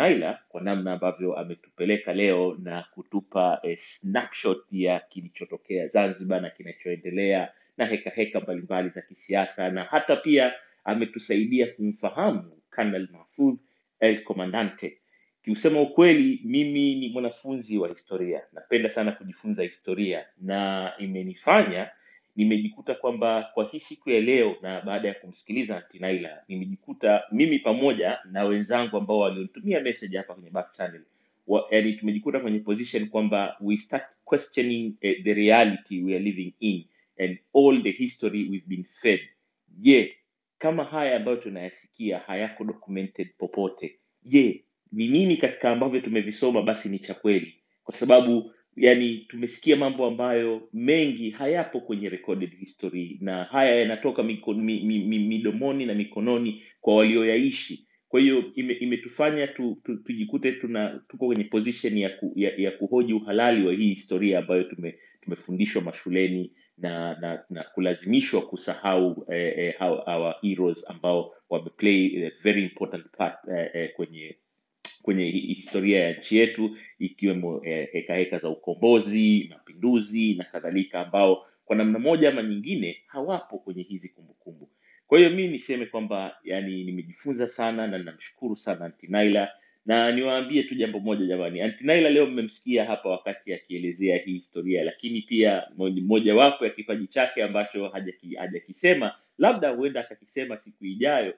kwa namna ambavyo ametupeleka leo na kutupa eh, snapshot ya kilichotokea Zanzibar na kinachoendelea na heka heka mbalimbali za kisiasa na hata pia ametusaidia kumfahamu Colonel Mahfoudh El Comandante. Kiusema ukweli, mimi ni mwanafunzi wa historia, napenda sana kujifunza historia na imenifanya nimejikuta kwamba kwa hii siku ya leo na baada ya kumsikiliza Tinaila, nimejikuta mimi pamoja na wenzangu ambao walionitumia message hapa kwenye back channel. Wa, yani tumejikuta kwenye position kwamba we start questioning eh, the reality we are living in and all the history we've been fed. Je kama haya ambayo tunayasikia hayako documented popote. Je ni nini katika ambavyo tumevisoma basi ni cha kweli? Kwa sababu yani tumesikia mambo ambayo mengi hayapo kwenye recorded history na haya yanatoka midomoni na mikononi kwa walioyaishi. Kwa hiyo ime, imetufanya tu, tu, tujikute tuna tuko kwenye position ya, ku, ya, ya kuhoji uhalali wa hii historia ambayo tume, tumefundishwa mashuleni na, na, na kulazimishwa kusahau eh, eh, our, heroes ambao wameplay a very important part eh, eh, kwenye kwenye historia ya nchi yetu ikiwemo eh, heka heka za ukombozi mapinduzi na kadhalika ambao kwa namna moja ama nyingine hawapo kwenye hizi kumbukumbu. Kwa hiyo mi niseme kwamba yani nimejifunza sana na ninamshukuru sana antinaila na niwaambie tu jambo moja jamani. Antinaila leo mmemsikia hapa wakati akielezea hii historia lakini pia mo- mojawapo ya kipaji chake ambacho hajakisema labda huenda akakisema siku ijayo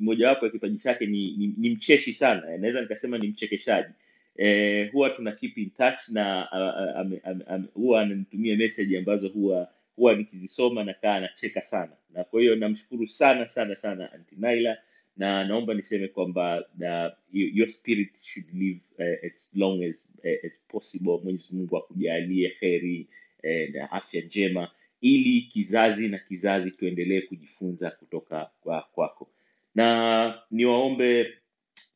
mojawapo ya kipaji chake ni, ni, ni mcheshi sana. Naweza nikasema ni mchekeshaji. E, huwa tuna keep in touch na huwa ananitumia message ambazo huwa huwa nikizisoma nakaa anacheka sana. Na kwa hiyo namshukuru sana sana sana Aunty Naila na naomba niseme kwamba your your spirit should live uh, as long as, uh, as possible. Mwenyezi mungu akujalie heri eh, na afya njema ili kizazi na kizazi tuendelee kujifunza kutoka kwa kwako. Na niwaombe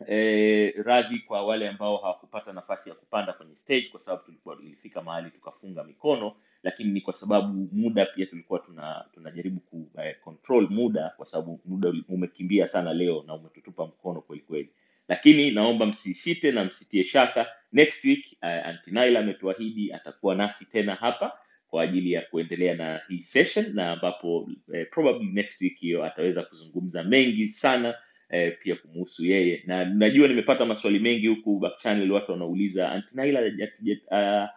eh, radhi kwa wale ambao hawakupata nafasi ya kupanda kwenye stage kwa sababu tulikuwa ilifika mahali tukafunga mikono lakini ni kwa sababu muda pia tulikuwa tuna tunajaribu ku eh, control muda kwa sababu muda umekimbia sana leo na umetutupa mkono kweli kweli. Lakini naomba msisite na msitie shaka next week uh, antinaila ametuahidi atakuwa nasi tena hapa kwa ajili ya kuendelea na hii session na ambapo eh, probably next week hiyo ataweza kuzungumza mengi sana eh, pia kumuhusu yeye. Na najua nimepata maswali mengi huku back channel watu wanauliza antinaila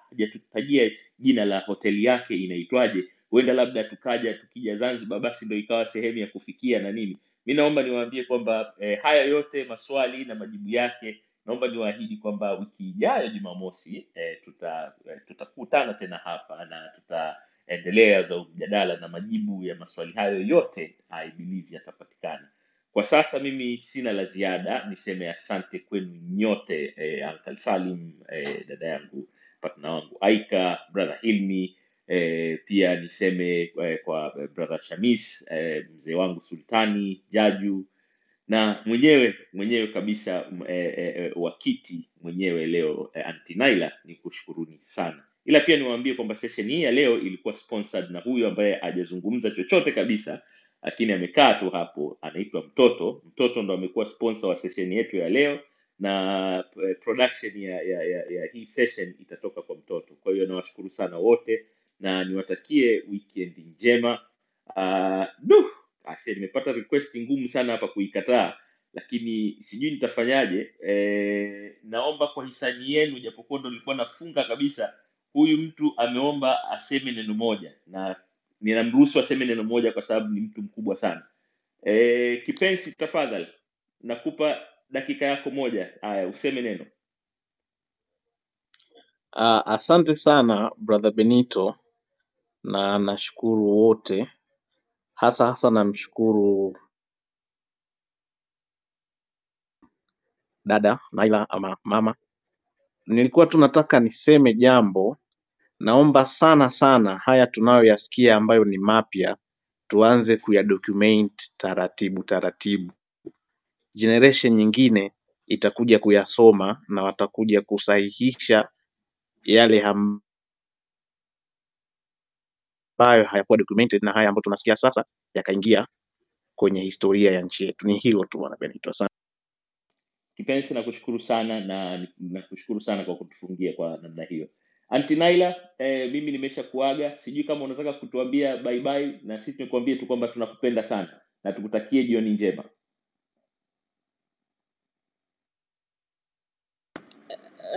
hajatutajia jina la hoteli yake inaitwaje? Huenda labda tukaja tukija zanzibar basi ndo ikawa sehemu ya kufikia na nini. Mi naomba niwaambie kwamba eh, haya yote maswali na majibu yake naomba niwaahidi kwamba wiki ijayo jumamosi eh, tuta eh, tutakutana tena hapa na tutaendelea za mjadala na majibu ya maswali hayo yote i believe yatapatikana kwa sasa mimi sina la ziada niseme asante kwenu nyote eh, Uncle salim eh, dada yangu partner wangu aika brother hilmi eh, pia niseme eh, kwa eh, brother shamis eh, mzee wangu sultani jaju na mwenyewe mwenyewe kabisa eh, eh, eh, wakiti mwenyewe leo eh, antinaila ni kushukuruni sana. Ila pia niwaambie kwamba session hii ya leo ilikuwa sponsored na huyu ambaye hajazungumza chochote kabisa lakini amekaa tu hapo anaitwa mtoto. Mtoto ndo amekuwa sponsor wa sesheni yetu ya leo na eh, production ya, ya, ya, ya hii session itatoka kwa mtoto. Kwa hiyo nawashukuru sana wote na niwatakie weekend njema. Uh, duh, nimepata request ngumu sana hapa kuikataa lakini sijui nitafanyaje. E, naomba kwa hisani yenu japokuwa ndo nilikuwa nafunga kabisa huyu mtu ameomba aseme neno moja na ninamruhusu aseme neno moja kwa sababu ni mtu mkubwa sana. E, kipenzi tafadhali nakupa dakika yako moja. Haya useme neno. Uh, asante sana brother Benito na nashukuru wote, hasa hasa namshukuru dada Naila ama mama. Nilikuwa tu nataka niseme jambo, naomba sana sana haya tunayoyasikia ambayo ni mapya tuanze kuyadocument taratibu taratibu. Generation nyingine itakuja kuyasoma na watakuja kusahihisha yale ambayo hayakuwa documented na haya ambayo tunasikia sasa yakaingia kwenye historia ya nchi yetu. Ni hilo tu bwana Benito. Asante. kipenzi nakushukuru sana na nakushukuru sana kwa kutufungia kwa namna hiyo Aunty Naila eh, mimi nimesha kuaga. Sijui kama unataka kutuambia bye bye na sisi tumekuambia tu kwamba tunakupenda sana na tukutakie jioni njema.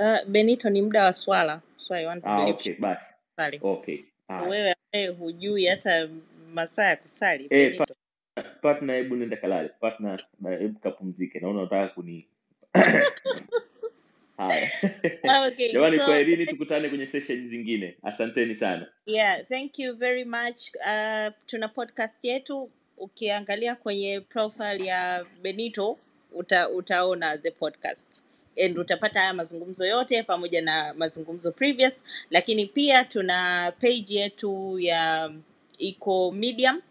Uh, Benito ni muda wa swala. So I want to ah, okay basi. Okay haya Wewe ambaye hujui hata masaa ya kusali eh, Benito. partner hebu nenda kalale. Partner hebu kapumzike. Naona unataka kuni haya. Okay, jamani so kwaherini tukutane kwenye session zingine. Asanteni sana. Yeah, thank you very much. Uh, tuna podcast yetu. Ukiangalia kwenye profile ya Benito uta, utaona the podcast. And utapata haya mazungumzo yote pamoja na mazungumzo previous, lakini pia tuna page yetu ya iko Medium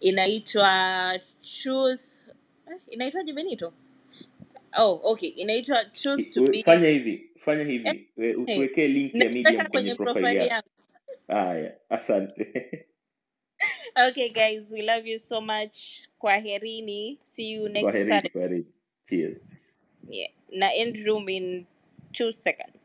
inaitwa Truth eh, inaitwaje Benito? Oh, okay, inaitwa Truth to be fanya hivi fanya hivi we- eh, utuwekee link ya medium kwenye profile yako haya asante Okay, guys, we love you so much. Kwaherini. See you next kwaherini Saturday. kwaherini cheers Yeah. Na end room in two seconds.